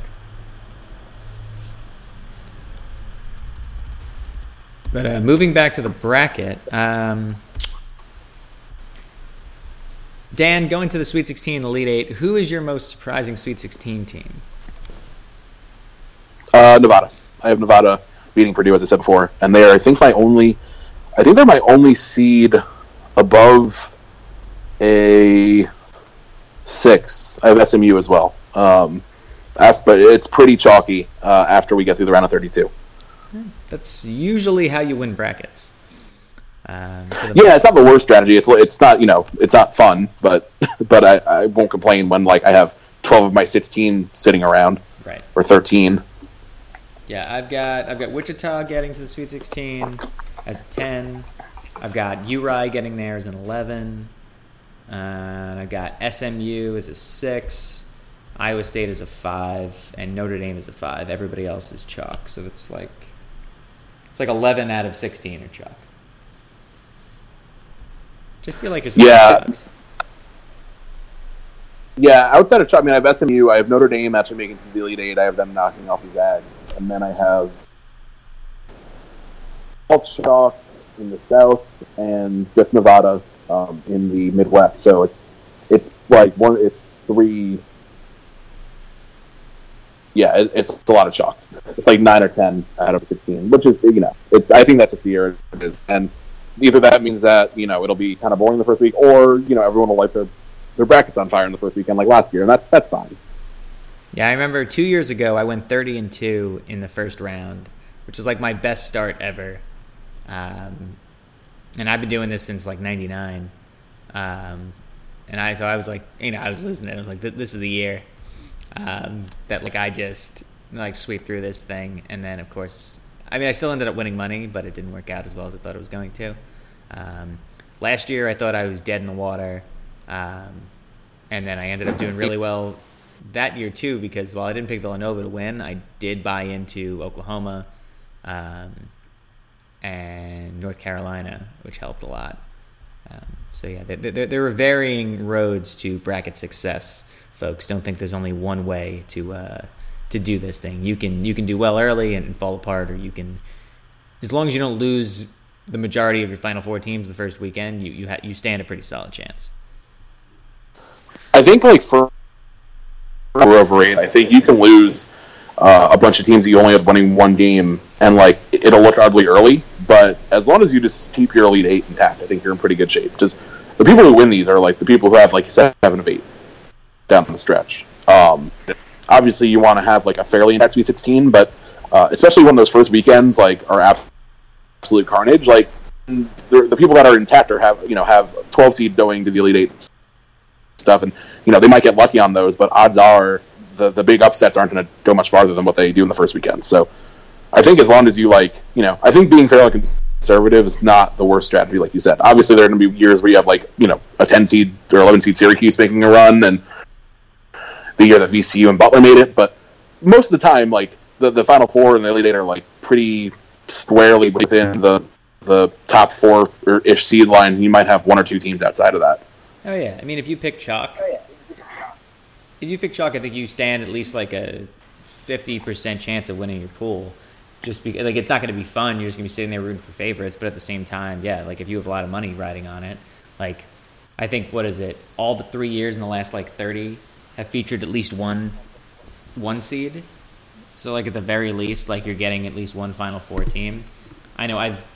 But uh, moving back to the bracket, um, Dan, going to the Sweet 16 Elite Eight, who is your most surprising Sweet 16 team? Uh, Nevada. I have Nevada beating Purdue, as I said before, and they are, I think, my only. I think they're my only seed above a six. I have SMU as well. Um, but it's pretty chalky uh, after we get through the round of 32. That's usually how you win brackets. Um, yeah, it's not the worst strategy. It's it's not you know it's not fun, but but I, I won't complain when like I have 12 of my 16 sitting around, right, or 13. Yeah, I've got I've got Wichita getting to the Sweet 16. as a 10. I've got URI getting there as an 11. Uh, and I've got SMU as a 6. Iowa State is a 5. And Notre Dame is a 5. Everybody else is chalk. So it's like it's like 11 out of 16 are chalk. Just feel like it's Yeah. Yeah, outside of chalk, I mean, I have SMU, I have Notre Dame actually making the Elite Eight. I have them knocking off the Zags, and then I have chalk in the South and just Nevada um, in the Midwest. So it's it's like one, it's three. Yeah, it, it's a lot of chalk. It's like nine or ten out of sixteen, which is you know, it's. I think that's just the year it is, and either that means that you know it'll be kind of boring the first week, or you know everyone will light their their brackets on fire in the first weekend like last year, and that's that's fine. Yeah, I remember two years ago I went thirty and two in the first round, which was like my best start ever. Um, and I've been doing this since like '99. Um, and I so I was like, you know, I was losing it. I was like, this is the year um, that like I just like sweep through this thing, and then of course, I mean, I still ended up winning money, but it didn't work out as well as I thought it was going to. Um, last year, I thought I was dead in the water, um, and then I ended up doing really well that year too because while I didn't pick Villanova to win, I did buy into Oklahoma um, and North Carolina, which helped a lot. Um, so yeah, there, there, there, are varying roads to bracket success, folks. Don't think there's only one way to uh, to do this thing. You can you can do well early and fall apart, or you can, as long as you don't lose the majority of your final four teams the first weekend, you you ha- you stand a pretty solid chance. I think like for over eight, I think you can lose uh, a bunch of teams that you only have winning one game, and like it'll look ugly early. But as long as you just keep your elite eight intact, I think you're in pretty good shape. Just the people who win these are like the people who have like seven of eight down the stretch. Um, obviously, you want to have like a fairly intact Sweet 16, but uh, especially when those first weekends like are absolute carnage. Like the people that are intact or have you know have 12 seeds going to the elite eight stuff, and you know they might get lucky on those, but odds are the the big upsets aren't going to go much farther than what they do in the first weekend. So I think as long as you like, you know, I think being fairly conservative is not the worst strategy, like you said. Obviously, there are going to be years where you have like, you know, a 10 seed or 11 seed Syracuse making a run, and the year that VCU and Butler made it. But most of the time, like the the Final Four and the Elite Eight are like pretty squarely within the the top four ish seed lines, and you might have one or two teams outside of that. Oh yeah, I mean, if you pick chalk, oh, yeah. if you pick chalk, I think you stand at least like a fifty percent chance of winning your pool just because like it's not going to be fun. You're just going to be sitting there rooting for favorites. But at the same time, yeah, like if you have a lot of money riding on it, like I think what is it? All but three years in the last like thirty have featured at least one one seed. So like at the very least, like you're getting at least one Final Four team. I know I've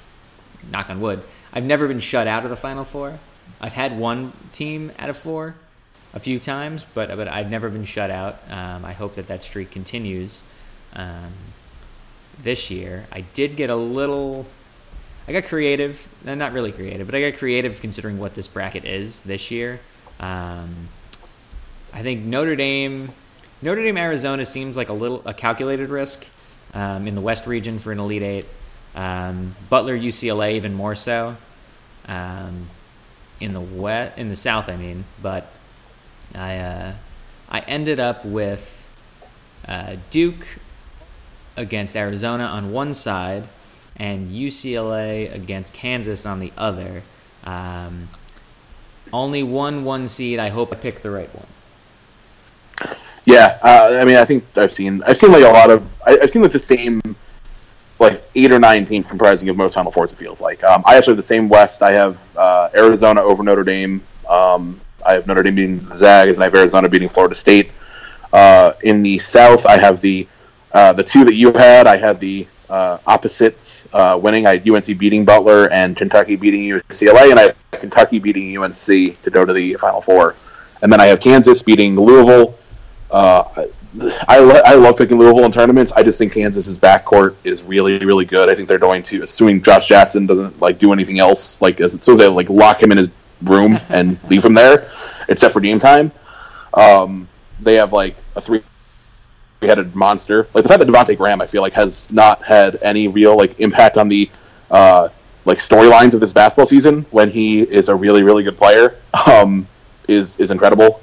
knock on wood. I've never been shut out of the Final Four. I've had one team out of four a few times, but but I've never been shut out. Um, I hope that that streak continues. Um, this year. I did get a little. I got creative, not really creative, but I got creative considering what this bracket is this year. Um, I think Notre Dame, Notre Dame, Arizona seems like a little a calculated risk um, in the West region for an Elite Eight. Um, Butler, UCLA, even more so. Um, in the west, in the South, I mean, but I uh, I ended up with uh, Duke, against Arizona on one side and UCLA against Kansas on the other. Um, only one one seed. I hope I picked the right one. Yeah, uh, I mean, I think I've seen I've seen like a lot of I, have seen like the same like eight or nine teams comprising of most Final Fours. It feels like um, I actually have the same West. I have uh, Arizona over Notre Dame. Um, I have Notre Dame beating the Zags, and I have Arizona beating Florida State. Uh, in the South, I have the uh, the two that you had, I had the uh, opposite uh, winning. I had UNC beating Butler and Kentucky beating UCLA, and I have Kentucky beating UNC to go to the Final Four. And then I have Kansas beating Louisville. Uh, I, lo- I love picking Louisville in tournaments. I just think Kansas's backcourt is really really good. I think they're going to, assuming Josh Jackson doesn't like do anything else, like as soon as they like lock him in his room and leave him there, except for game time. Um, they have like a three headed monster. Like the fact that Devonte Graham, I feel like, has not had any real like impact on the uh, like storylines of this basketball season when he is a really really good player um, is is incredible.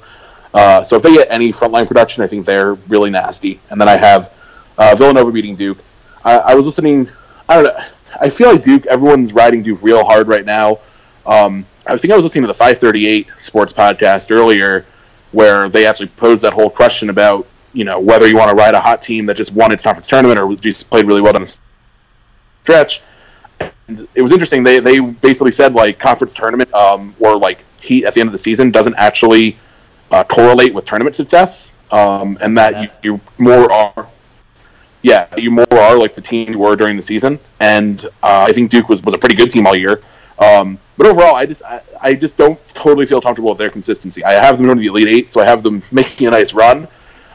Uh, so if they get any frontline production, I think they're really nasty. And then I have uh, Villanova beating Duke. I, I, was listening. I don't know. I feel like Duke. Everyone's riding Duke real hard right now. Um, I think I was listening to the 538 Sports podcast earlier, where they actually posed that whole question about you know whether you want to ride a hot team that just won its conference tournament or just played really well down the stretch. And it was interesting. They they basically said like conference tournament um, or like heat at the end of the season doesn't actually uh, correlate with tournament success, um, and that you, you, more are, yeah, you more are like the team you were during the season. And uh, I think Duke was, was a pretty good team all year. Um, but overall, I just I, I, just don't totally feel comfortable with their consistency. I have them going to the Elite Eight, so I have them making a nice run.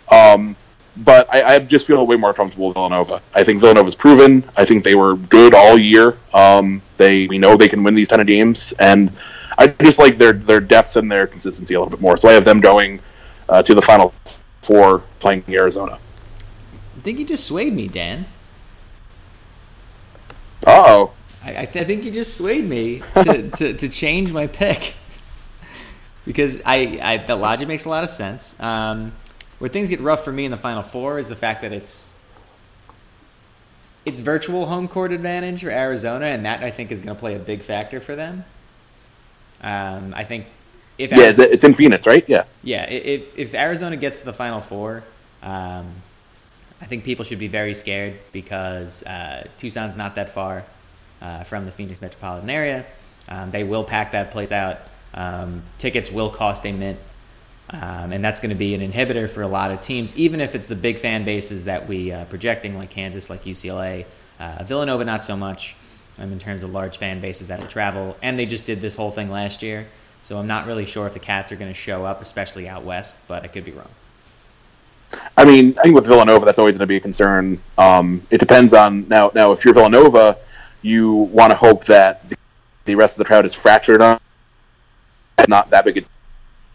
Um, but I, I, just feel way more comfortable with Villanova. I think Villanova's proven. I think they were good all year. Um, they we know they can win these kind of games, and I just like their their depth and their consistency a little bit more. So I have them going uh, to the final four, playing Arizona. I think you just swayed me, Dan. oh. I, I, th- I, think you just swayed me to, to, to change my pick because I, I the logic makes a lot of sense. Um, where things get rough for me in the final four is the fact that it's it's virtual home court advantage for Arizona, and that I think is going to play a big factor for them. Um, I think if yeah, Arizona, it's in Phoenix, right? Yeah, yeah. If if Arizona gets to the final four, um, I think people should be very scared because uh, Tucson's not that far uh, from the Phoenix metropolitan area. Um, they will pack that place out. Um, tickets will cost a mint. Um, and that's going to be an inhibitor for a lot of teams, even if it's the big fan bases that we uh, projecting, like Kansas, like UCLA, uh, Villanova, not so much um, in terms of large fan bases that travel. And they just did this whole thing last year, so I'm not really sure if the Cats are going to show up, especially out west. But I could be wrong. I mean, I think with Villanova, that's always going to be a concern. Um, it depends on now. Now, if you're Villanova, you want to hope that the, the rest of the crowd is fractured on. It's not that big a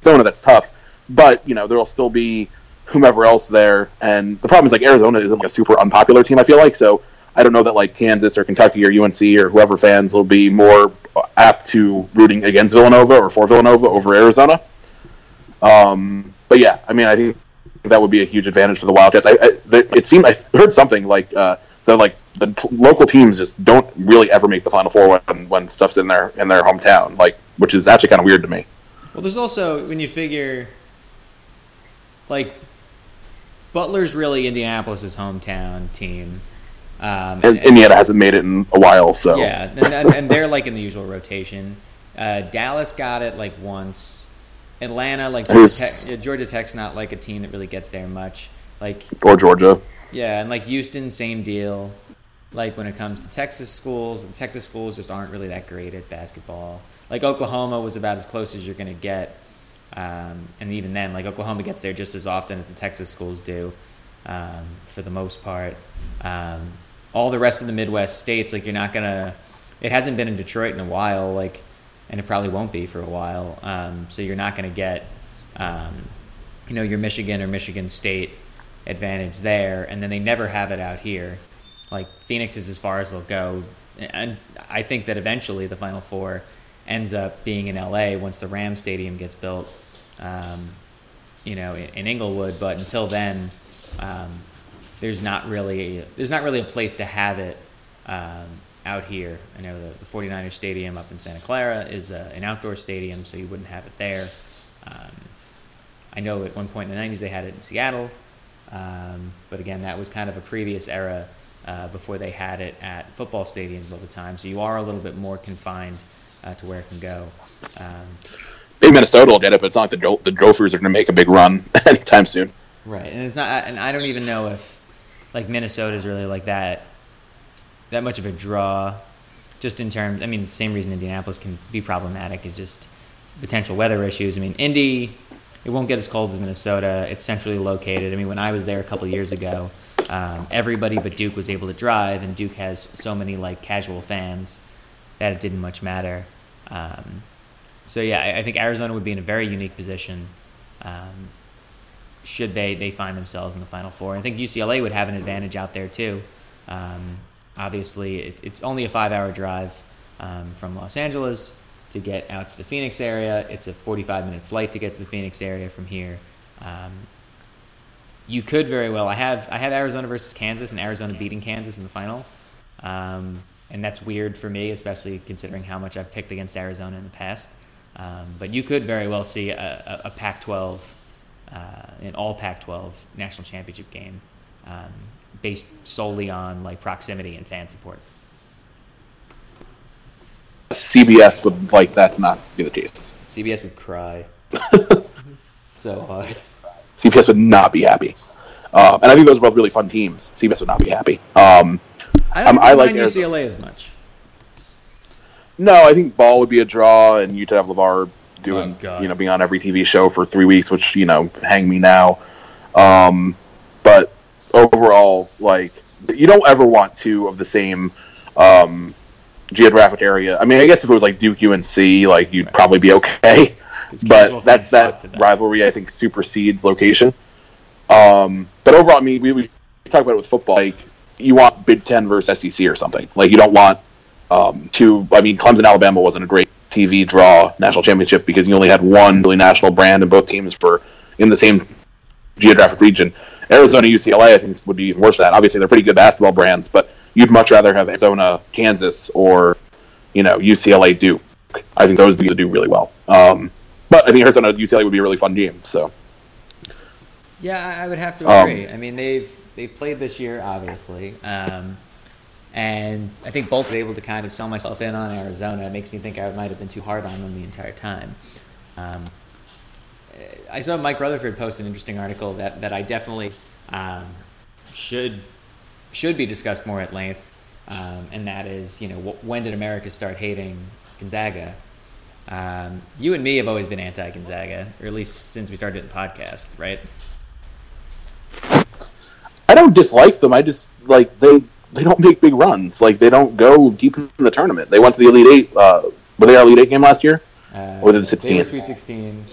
zona. That's tough but you know there will still be whomever else there. And the problem is like Arizona isn't like a super unpopular team. I feel like so. I don't know that like Kansas or Kentucky or UNC or whoever fans will be more apt to rooting against Villanova or for Villanova over Arizona. Um, but yeah, I mean, I think that would be a huge advantage for the Wildcats. I, I it seemed I heard something like uh, that like the t- local teams just don't really ever make the Final Four when when stuff's in their in their hometown, like which is actually kind of weird to me. Well, there's also when you figure like Butler's really Indianapolis's hometown team. Um, and, and, Indiana hasn't made it in a while, so yeah, and, and they're like in the usual rotation. Uh, Dallas got it like once. Atlanta, like Georgia, Tech, Georgia Tech's not like a team that really gets there much. Like or Georgia. Yeah, and like Houston, same deal. Like when it comes to Texas schools, the Texas schools just aren't really that great at basketball. Like Oklahoma was about as close as you're going to get um, and even then, like Oklahoma gets there just as often as the Texas schools do, um, for the most part. Um, all the rest of the Midwest states, like you're not gonna. It hasn't been in Detroit in a while, like, and it probably won't be for a while. Um, so you're not gonna get, um, you know, your Michigan or Michigan State advantage there, and then they never have it out here. Like Phoenix is as far as they'll go, and I think that eventually the Final Four ends up being in LA once the Ram Stadium gets built, um, you know, in, in, Inglewood. But until then, um, there's not really there's not really a place to have it um, out here. I know the, the 49ers Stadium up in Santa Clara is a, an outdoor stadium, so you wouldn't have it there. Um, I know at one point in the 90s they had it in Seattle, um, but again, that was kind of a previous era. Uh, before they had it at football stadiums all the time, so you are a little bit more confined uh, to where it can go. Um, Maybe Minnesota will get it, but it's not like the the Gophers are going to make a big run anytime soon. Right, and it's not, and I don't even know if like Minnesota is really like that that much of a draw. Just in terms, I mean, the same reason Indianapolis can be problematic is just potential weather issues. I mean, Indy, it won't get as cold as Minnesota. It's centrally located. I mean, when I was there a couple years ago, um, everybody but Duke was able to drive, and Duke has so many like casual fans that it didn't much matter. Um, so yeah, I, I, think Arizona would be in a very unique position um, should they they find themselves in the Final Four. I think UCLA would have an advantage out there too. Um, obviously, it, it's only a five-hour drive um, from Los Angeles to get out to the Phoenix area. It's a 45 minute flight to get to the Phoenix area from here. Um, you could very well. I have I have Arizona versus Kansas and Arizona beating Kansas in the final, um, and that's weird for me, especially considering how much I've picked against Arizona in the past. Um, but you could very well see a, a, a Pac-12, uh, an all Pac-12 national championship game, um, based solely on like proximity and fan support. CBS would like that to not be the case. CBS would cry so hard. CBS would not be happy. Um, and I think those are both really fun teams. CBS would not be happy. Um, I don't Um, I I like like Arizona. UCLA as much. no, I think ball would be a draw, and you'd have LaVar doing, Oh, you know, being on every TV show for three weeks, which you know, hang me now. Um, but overall, like, you don't ever want two of the same um, geographic area. I mean, I guess if it was like Duke UNC, like you'd probably be okay. but that's that flock to them. rivalry. I think supersedes location. Um, but overall, I mean, we, we talk about it with football. Like, you want Big Ten versus SEC or something. Like, you don't want um, two. I mean, Clemson Alabama wasn't a great TV draw national championship because you only had one really national brand, and both teams were in the same geographic region. Arizona UCLA, I think, would be even worse than that. Obviously, they're pretty good basketball brands, but you'd much rather have Arizona Kansas or you know UCLA Duke. I think those would do really well. Um, but I think Arizona UCLA would be a really fun game. So Yeah, I would have to Um, agree. I mean, they've they've played this year, obviously, um, and I think both were able to kind of sell myself in on Arizona. It makes me think I might have been too hard on them the entire time. Um, I saw Mike Rutherford post an interesting article that, that I definitely um, should should be discussed more at length, um, and that is, you know, wh- when did America start hating Gonzaga? Um, you and me have always been anti-Gonzaga, or at least since we started the podcast, right? I don't dislike them. I just like they they don't make big runs. Like they don't go deep in the tournament. They went to the Elite Eight. Uh, were they our Elite Eight game last year? Uh, Or the They 16. were Sweet 16.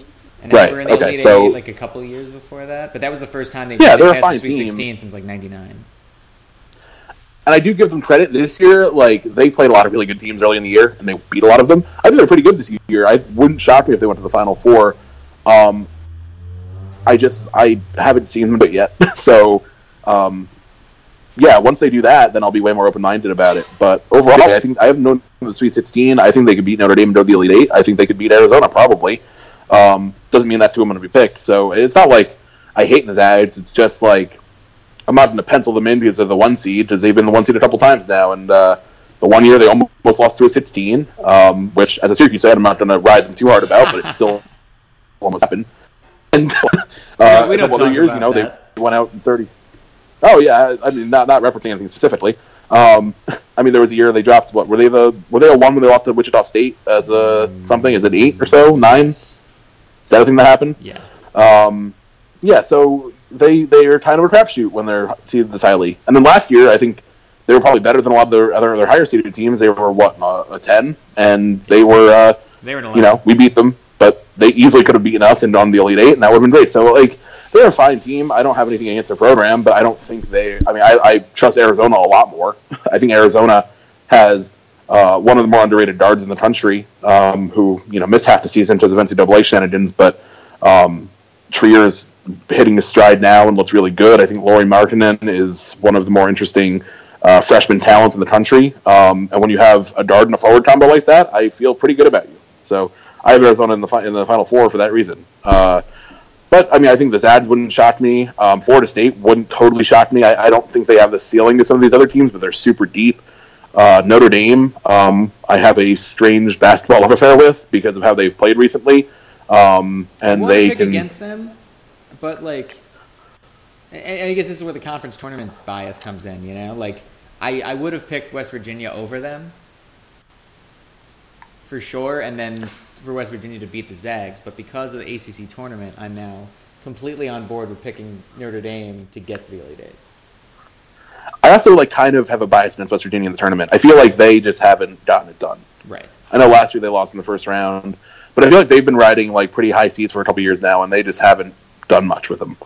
And Right, they were in the okay, Elite so- Eight like a couple of years before that. But that was the first time they Yeah, they they're a fine the Sweet team. 16 since like 99. And I do give them credit this year. Like they played a lot of really good teams early in the year, and they beat a lot of them. I think they're pretty good this year. I wouldn't shock me if they went to the Final Four. Um, I just I haven't seen them but yet. so, um, yeah, once they do that, then I'll be way more open minded about it. But overall, I think I have no the Sweet 16. I think they could beat Notre Dame and go to the Elite Eight. I think they could beat Arizona probably. Um, doesn't mean that's who I'm going to be picked. So it's not like I hate the Zags. It's just like I'm not going to pencil them in because they're the one seed, because they've been the one seed a couple times now. And uh, the one year they almost lost to a 16, um, which, as a Syracuse fan, I'm not going to ride them too hard about, but it still almost happened. And uh, We don't couple other years, you know, that. they went out in 30. Oh yeah, I mean, not not referencing anything specifically. Um, I mean, there was a year they dropped. What were they the? Were they a one when they lost to Wichita State as a something? Is it eight or so? Nine? Is that a thing that happened? Yeah. Um, yeah, so they they are kind of a crapshoot when they're seeded this highly. And then last year, I think they were probably better than a lot of their other their higher seeded teams. They were what a, a ten, and they were uh, They were you know we beat them, but they easily could have beaten us and on the elite eight, and that would have been great. So like they're a fine team. I don't have anything against their program, but I don't think they. I mean, I, I trust Arizona a lot more. I think Arizona has uh, one of the more underrated guards in the country, um, who you know missed half the season because of NCAA shenanigans, but um, is hitting his stride now and looks really good. I think Lauri Markkanen is one of the more interesting uh, freshman talents in the country. Um, and when you have a guard and a forward combo like that, I feel pretty good about you. So I have Arizona in the fi- in the final four for that reason. Uh, but I mean, I think the Zags wouldn't shock me. Um, Florida State wouldn't totally shock me. I, I don't think they have the ceiling to some of these other teams, but they're super deep. Uh, Notre Dame, um, I have a strange basketball love affair with because of how they've played recently, um, and they pick can. against them, but like, and, and I guess this is where the conference tournament bias comes in. You know, like I, I would have picked West Virginia over them for sure, and then for West Virginia to beat the Zags. But because of the ACC tournament, I'm now completely on board with picking Notre Dame to get to the Elite Eight. I also like kind of have a bias against West Virginia in the tournament. I feel like they just haven't gotten it done. Right. I know last year they lost in the first round, but I feel like they've been riding like pretty high seats for a couple years now, and they just haven't done much with them.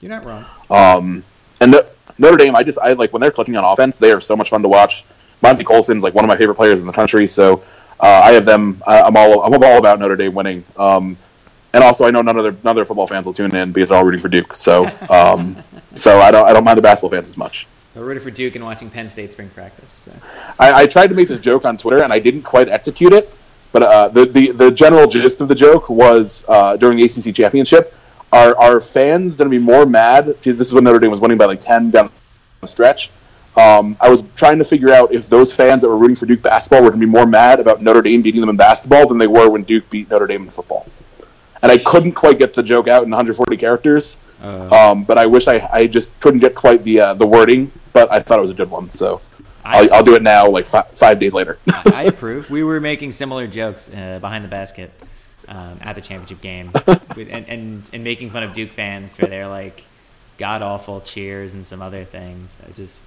You're not wrong. Um, and no- Notre Dame, I just I like when they're clicking on offense, they are so much fun to watch. Bonzie Colson's like one of my favorite players in the country, so uh, I have them. I'm all I'm all about Notre Dame winning. Um, and also, I know none of their none of their football fans will tune in because they're all rooting for Duke. So, um, so I don't I don't mind the basketball fans as much. We're rooting for Duke and watching Penn State spring practice. So. I, I, tried to make this joke on Twitter and I didn't quite execute it. But uh, the, the the general gist of the joke was uh, during the ACC championship, are are fans going to be more mad because this is when Notre Dame was winning by like ten down the stretch? Um, I was trying to figure out if those fans that were rooting for Duke basketball were going to be more mad about Notre Dame beating them in basketball than they were when Duke beat Notre Dame in football. And I couldn't quite get the joke out in 140 characters. Uh, um, but I wish I, I just couldn't get quite the uh, the wording. But I thought it was a good one, so I, will do it now, like fi- five days later. I, approve. We were making similar jokes uh, behind the basket um, at the championship game, with, and, and and making fun of Duke fans for their like god awful cheers and some other things. I just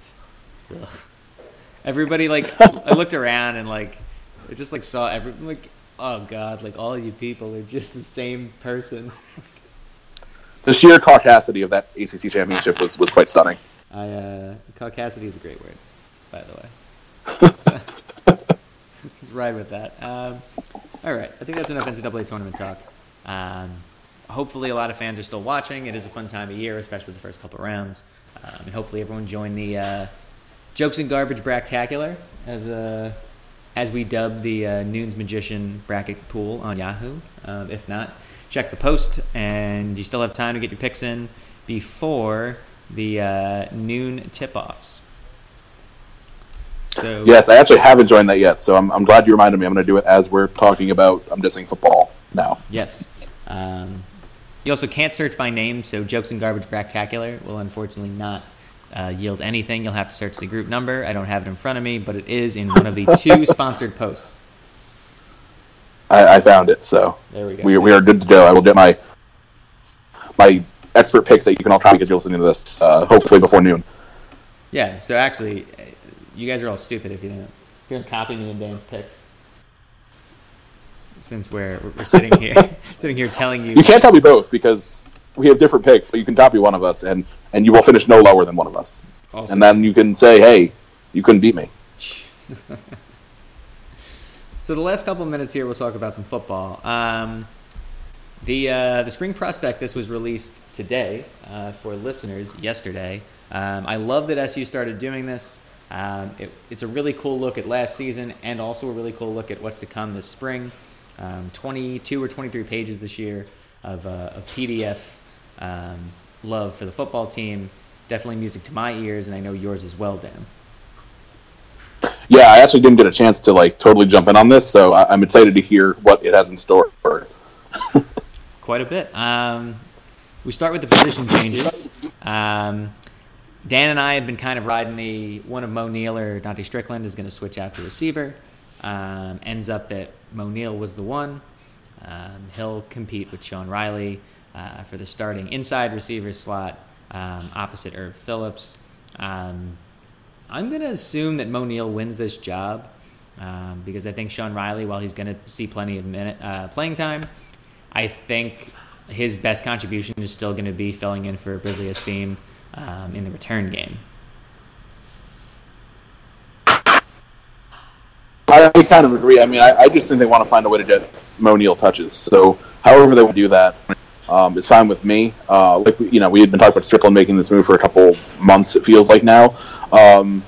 ugh. everybody like I looked around and like I just like saw every like oh god like all you people are just the same person. the sheer caucasity of that ACC championship was was quite stunning. I uh, caucasity is a great word, by the way. Just ride with that. Um, all right, I think that's enough NCAA tournament talk. Um, hopefully, a lot of fans are still watching. It is a fun time of year, especially the first couple rounds, um, and hopefully, everyone joined the uh, jokes and garbage bractacular as uh, as we dub the uh, Nunes Magician bracket pool on Yahoo. Um, if not, check the post, and you still have time to get your picks in before the uh, noon tip-offs. So yes, I actually haven't joined that yet, so I'm, I'm glad you reminded me. I'm going to do it as we're talking about I'm dissing football now. Yes. Um, you also can't search by name, so jokes and garbage bractacular will unfortunately not uh, yield anything. You'll have to search the group number. I don't have it in front of me, but it is in one of the two sponsored posts. I, I, found it, so there we go. We, we are good to go. I will get my my expert picks that you can all try because you're listening to this uh, hopefully before noon. Yeah. So actually, you guys are all stupid if you didn't if you didn't copy me and Dan's picks. Since we're we're sitting here sitting here telling you you can't tell me both because we have different picks, but you can copy one of us and and you will finish no lower than one of us. Awesome. And then you can say, "Hey, you couldn't beat me." so the last couple of minutes here, we'll talk about some football. Um, the uh, the spring prospectus was released today uh, for listeners yesterday. Um, I love that SU started doing this. Um, it, it's a really cool look at last season and also a really cool look at what's to come this spring. Um, 22 or 23 pages this year of, uh, of PDF um, love for the football team. Definitely music to my ears, and I know yours as well, Dan. Yeah, I actually didn't get a chance to like totally jump in on this, so I- am excited to hear what it has in store. For. Quite a bit. Um, we start with the position changes. Um, Dan and I have been kind of riding the one of Moe Neal or Dontae Strickland is going to switch out to receiver. Um, ends up that Moe Neal was the one. Um, he'll compete with Sean Riley uh, for the starting inside receiver slot um, opposite Erv Philips. Um, I'm going to assume that Moe Neal wins this job because I think Sean Riley, while he's going to see plenty of minute uh, playing time, I think his best contribution is still going to be filling in for Brisly Estime um, in the return game. I kind of agree. I mean, I, I, just think they want to find a way to get Moe Neal touches. So, however they would do that, um, is fine with me. Uh, like you know, we had been talking about Strickland making this move for a couple months. It feels like now. Um,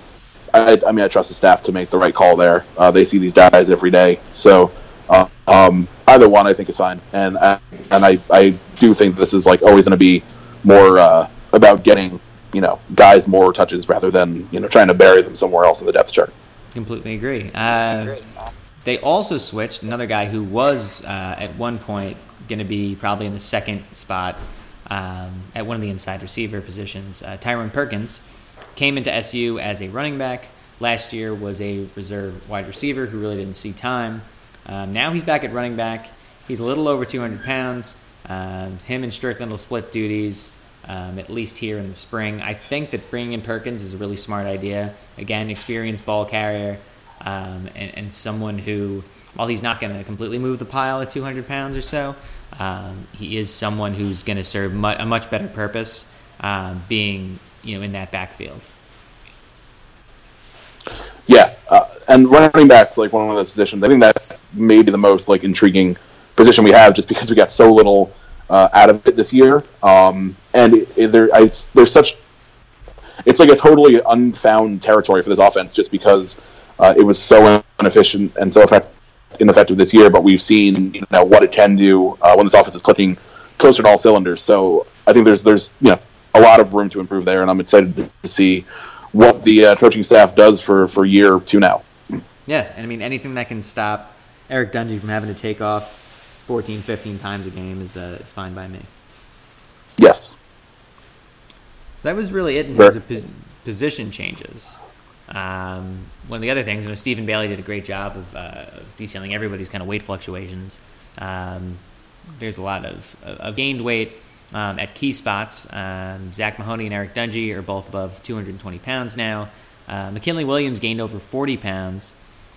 I, I, mean, I trust the staff to make the right call there. Uh, they see these guys every day, so uh, um, either one I think is fine, and uh, and I, I do think this is like always going to be more uh, about getting you know guys more touches rather than you know trying to bury them somewhere else in the depth chart. Completely agree. Uh, they also switched another guy who was at one point going to be probably in the second spot um, at one of the inside receiver positions. Uh, Tyrone Perkins came into SU as a running back. Last year was a reserve wide receiver who really didn't see time. Um, now he's back at running back. He's a little over 200 pounds. Um, him and Strickland will split duties. Um, at least here in the spring. I think that bringing in Perkins is a really smart idea. Again, experienced ball carrier um, and, and, someone who, while he's not going to completely move the pile at 200 pounds or so, um, he is someone who's going to serve mu- a much better purpose um, being you know in that backfield. Yeah, uh, and running back's like one of those positions. I think that's maybe the most like intriguing position we have, just because we got so little uh, out of it this year. Um, and it, it, there, I, there's such it's like a totally unfound territory for this offense, just because uh, it was so inefficient and so effective, ineffective this year. But we've seen you know what it can do uh, when this offense is clicking closer to all cylinders. So I think there's there's you know a lot of room to improve there, and I'm excited to see what the uh, coaching staff does for for year two now. Yeah, and I mean anything that can stop Eric Dungey from having to take off 14, 15 times a game is uh, is fine by me. Yes. That was really it in terms of pos- position changes. Um, one of the other things, you know, Stephen Bailey did a great job of, uh, of detailing everybody's kind of weight fluctuations. Um, there's a lot of, of gained weight um, at key spots. Um, Zach Mahoney and Eric Dungey are both above 220 pounds now. Uh, McKinley Williams gained over 40 pounds,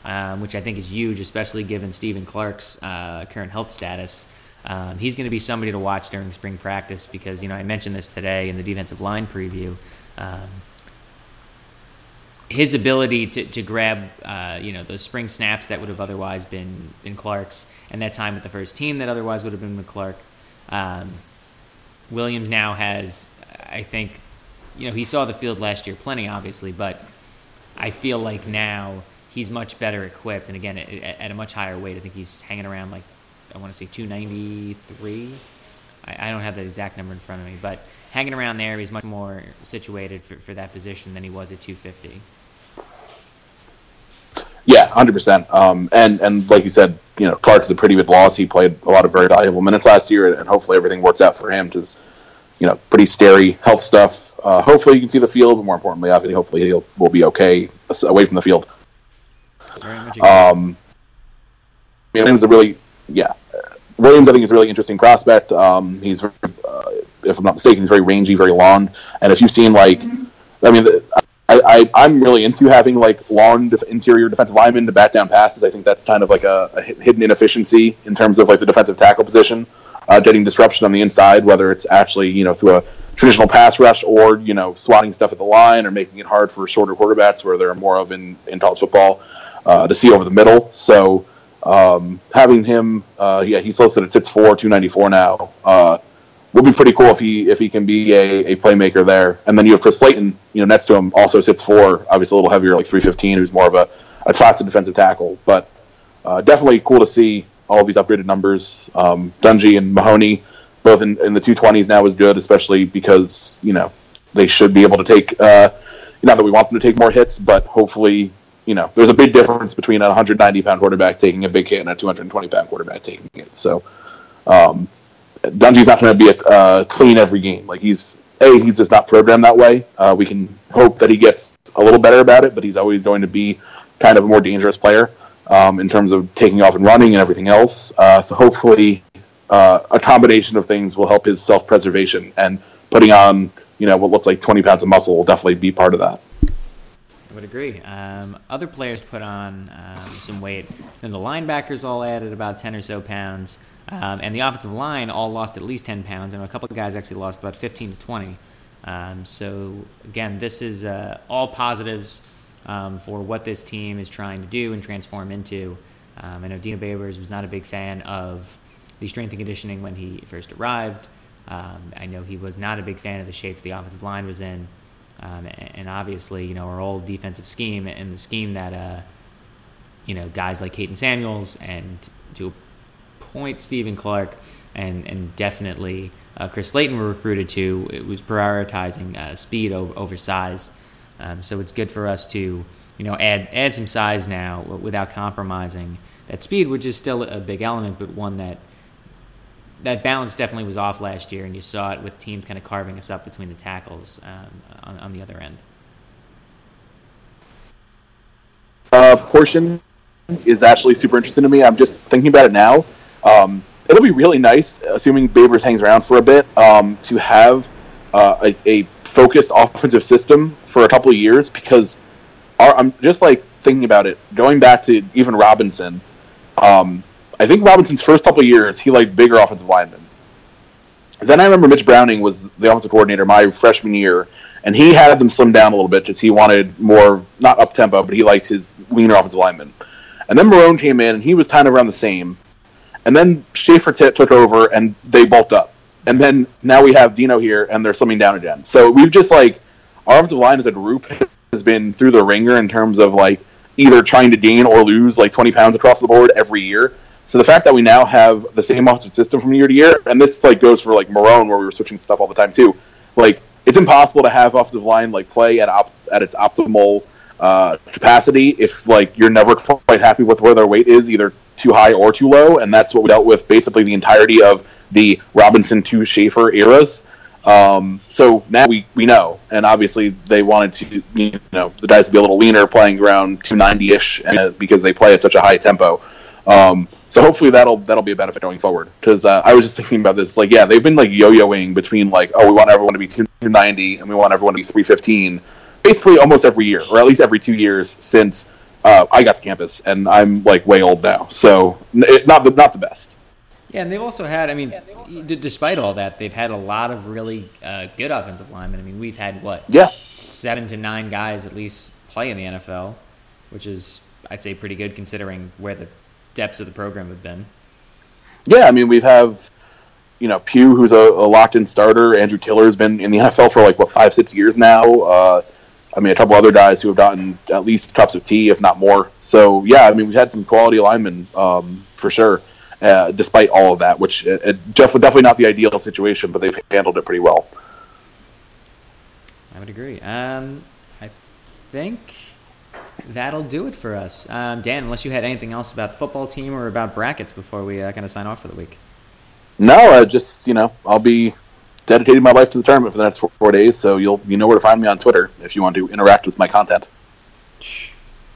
um, which I think is huge, especially given Stephen Clark's uh, current health status. Um, he's going to be somebody to watch during spring practice because, you know, I mentioned this today in the defensive line preview. His ability to, to grab, uh, you know, those spring snaps that would have otherwise been, been Clark's and that time with the first team that otherwise would have been with Clark. Um, Williams now has, I think, you know, he saw the field last year plenty, obviously, but I feel like now he's much better equipped. And again, at, at a much higher weight, I think he's hanging around like, I want to say 293. I, I, don't have the exact number in front of me, but hanging around there, he's much more situated for, for that position than he was at 250. Yeah, hundred um, percent. And and like you said, you know, Clark is a pretty good loss. He played a lot of very valuable minutes last year, and hopefully everything works out for him. Just you know, pretty scary health stuff. Uh, hopefully you can see the field, but more importantly, obviously, hopefully he will be okay away from the field. Um, Williams is a really, yeah, Williams I think is a really interesting prospect. Um, he's, uh, if I'm not mistaken, he's very rangy, very long, and if you've seen like, I mean, I, I am really into having like long def- interior defensive linemen to bat down passes. I think that's kind of like a, a hidden inefficiency in terms of like the defensive tackle position, uh, getting disruption on the inside, whether it's actually you know through a traditional pass rush or you know swatting stuff at the line or making it hard for shorter quarterbacks where there are more of in, in college football uh, to see over the middle. So um, having him, uh, yeah, he's listed at six four, two ninety four now. Would be pretty cool if he if he can be a, a playmaker there. And then you have Chris Slayton, you know, next to him, also sits four, obviously a little heavier, like three fifteen, who's more of a, a classic defensive tackle. But uh, definitely cool to see all of these upgraded numbers. Um, Dungey and Mahoney, both in, in the two twenties now, is good, especially because you know they should be able to take. Uh, not that we want them to take more hits, but hopefully, you know, there's a big difference between a 190 pound quarterback taking a big hit and a 220 pound quarterback taking it. So. Um, Dungey's not going to be a, uh, clean every game. Like he's a he's just not programmed that way. Uh, we can hope that he gets a little better about it, but he's always going to be kind of a more dangerous player um, in terms of taking off and running and everything else. Uh, so hopefully, uh, a combination of things will help his self preservation and putting on you know what looks like 20 pounds of muscle will definitely be part of that. I would agree. Um, other players put on um, some weight, and the linebackers all added about 10 or so pounds. Um, and the offensive line all lost at least 10 pounds, and a couple of guys actually lost about 15 to 20. Um, so, again, this is uh, all positives um, for what this team is trying to do and transform into. Um, I know Dino Babers was not a big fan of the strength and conditioning when he first arrived. Um, I know he was not a big fan of the shape the offensive line was in. Um, and obviously, you know, our old defensive scheme and the scheme that, uh, you know, guys like Kayton Samuels and to point Stephen Clark and and definitely uh, Chris Slayton were recruited to. It was prioritizing uh, speed over, over size. Um, so it's good for us to you know add add some size now without compromising that speed, which is still a big element, but one that that balance definitely was off last year, and you saw it with teams kind of carving us up between the tackles um, on, on, the other end. Uh, portion is actually super interesting to me. I'm just thinking about it now. Um, it'll be really nice, assuming Babers hangs around for a bit, um, to have uh, a, a, focused offensive system for a couple of years because our, I'm just like thinking about it, going back to even Robinson. Um, I think Robinson's first couple of years, he liked bigger offensive linemen. Then I remember Mitch Browning was the offensive coordinator my freshman year, and he had them slim down a little bit because he wanted more not up tempo, but he liked his leaner offensive lineman. And then Marrone came in, and he was kind of around the same. And then Shafer t- took over, and they bulked up. And then now we have Dino here, and they're slimming down again. So we've just like our offensive line as a group has been through the ringer in terms of like either trying to gain or lose like 20 pounds across the board every year. So the fact that we now have the same offensive system from year to year, and this like goes for like Marrone, where we were switching stuff all the time too. Like it's impossible to have offensive line like play at op- at its optimal uh, capacity if like you're never quite happy with where their weight is, either too high or too low, and that's what we dealt with basically the entirety of the Robinson to Shafer eras. Um, so now we, we know, and obviously they wanted to, you know, the guys to be a little leaner, playing around 290 ish, because they play at such a high tempo. Um, so hopefully that'll that'll be a benefit going forward. Because uh, I was just thinking about this, like, yeah, they've been like yo-yoing between like, oh, we want everyone to be 290 and we want everyone to be 315, basically almost every year, or at least every two years since uh, I got to campus, and I'm like way old now, so it, not the not the best. Yeah, and they've also had. I mean, d- despite all that, they've had a lot of really uh, good offensive linemen. I mean, we've had what? Yeah, seven to nine guys at least play in the NFL, which is I'd say pretty good considering where the depths of the program have been. Yeah, I mean, we have you know Pugh, who's a, a locked-in starter. Andrew Tiller's been in the NFL for like what five, six years now. Uh, I mean, a couple other guys who have gotten at least cups of tea, if not more. So yeah, I mean, we've had some quality linemen um, for sure. Uh, despite all of that, which it, it, definitely not the ideal situation, but they've handled it pretty well. I would agree. Um, I think that'll do it for us. Um, Dan, unless you had anything else about the football team or about brackets before we uh, kind of sign off for the week. No, uh, just you know, I'll be dedicating my life to the tournament for the next four, four, days. So you'll you know where to find me on Twitter if you want to interact with my content.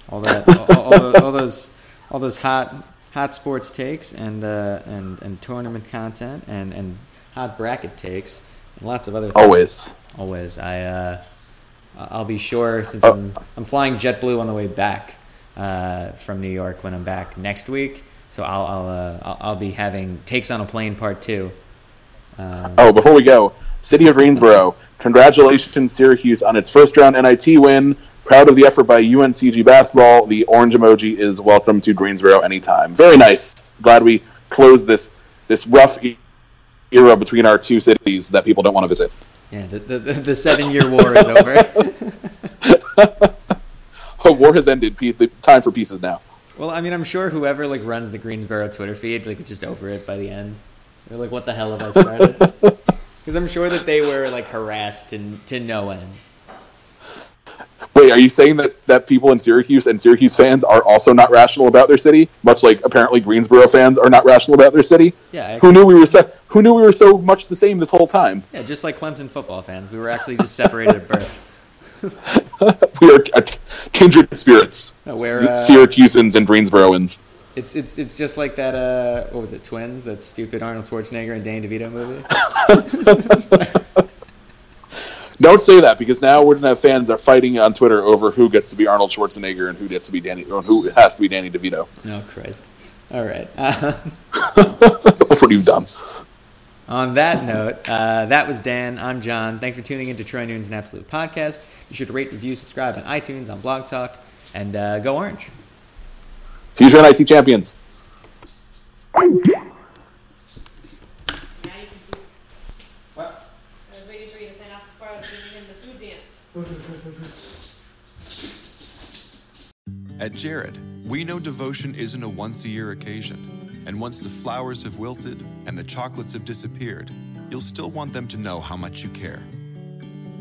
All that, all, all, all, all those, all those hot hot sports takes and uh, and and tournament content and and hot bracket takes and lots of other things. Always, always. I uh, I'll be sure since oh. I'm I'm flying JetBlue on the way back uh, from New York when I'm back next week. So I'll I'll, uh, I'll, I'll be having takes on a plane part two. Um, oh, before we go, City of Greensboro, congratulations Syracuse on its first round NIT win. Proud of the effort by UNCG basketball. The orange emoji is welcome to Greensboro anytime. Very nice. Glad we closed this this rough era between our two cities that people don't want to visit. Yeah, the, the, the seven year war is over. oh, war has ended. The time for peace is now. Well, I mean, I'm sure whoever like runs the Greensboro Twitter feed like just over it by the end. They're like, "What the hell have I started?" Because I'm sure that they were like harassed to to no end. Wait, are you saying that, that people in Syracuse and Syracuse fans are also not rational about their city, much like apparently Greensboro fans are not rational about their city? Yeah. Who knew we were so, Who knew we were so much the same this whole time? Yeah, just like Clemson football fans, we were actually just separated at birth. we are kindred spirits. No, where uh, Syracusans and Greensboroans. It's it's it's just like that. Uh, what was it? Twins. That stupid Arnold Schwarzenegger and Danny DeVito movie. Don't say that because now we're gonna have fans are fighting on Twitter over who gets to be Arnold Schwarzenegger and who gets to be Danny or who has to be Danny DeVito. Oh Christ! All right. What have you done? On that note, uh, that was Dan. I'm John. Thanks for tuning in to Troy Nunes and Absolute Podcast. Be sure to rate, review, subscribe on iTunes, on Blog Talk, and uh, go Orange. Future NIT champions. At Jared, we know devotion isn't a once a year occasion, and once the flowers have wilted and the chocolates have disappeared, you'll still want them to know how much you care.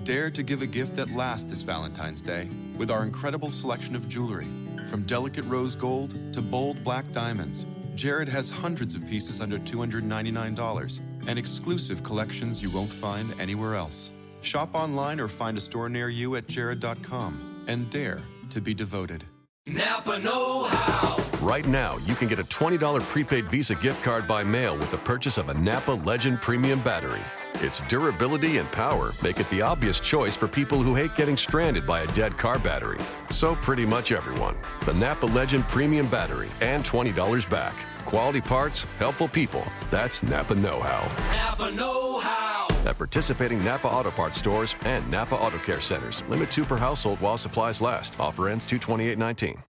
Dare to give a gift that lasts this Valentine's Day with our incredible selection of jewelry. From delicate rose gold to bold black diamonds, Jared has hundreds of pieces under $299 and exclusive collections you won't find anywhere else. Shop online or find a store near you at jared.com and dare to be devoted. Napa Know How. Right now, you can get a $20 prepaid Visa gift card by mail with the purchase of a Napa Legend Premium battery. Its durability and power make it the obvious choice for people who hate getting stranded by a dead car battery. So, pretty much everyone. The Napa Legend Premium Battery and $20 back. Quality parts, helpful people. That's Napa Know How. Napa Know How. at participating Napa Auto Parts stores and Napa Auto Care centers. Limit two per household while supplies last. Offer ends 22819.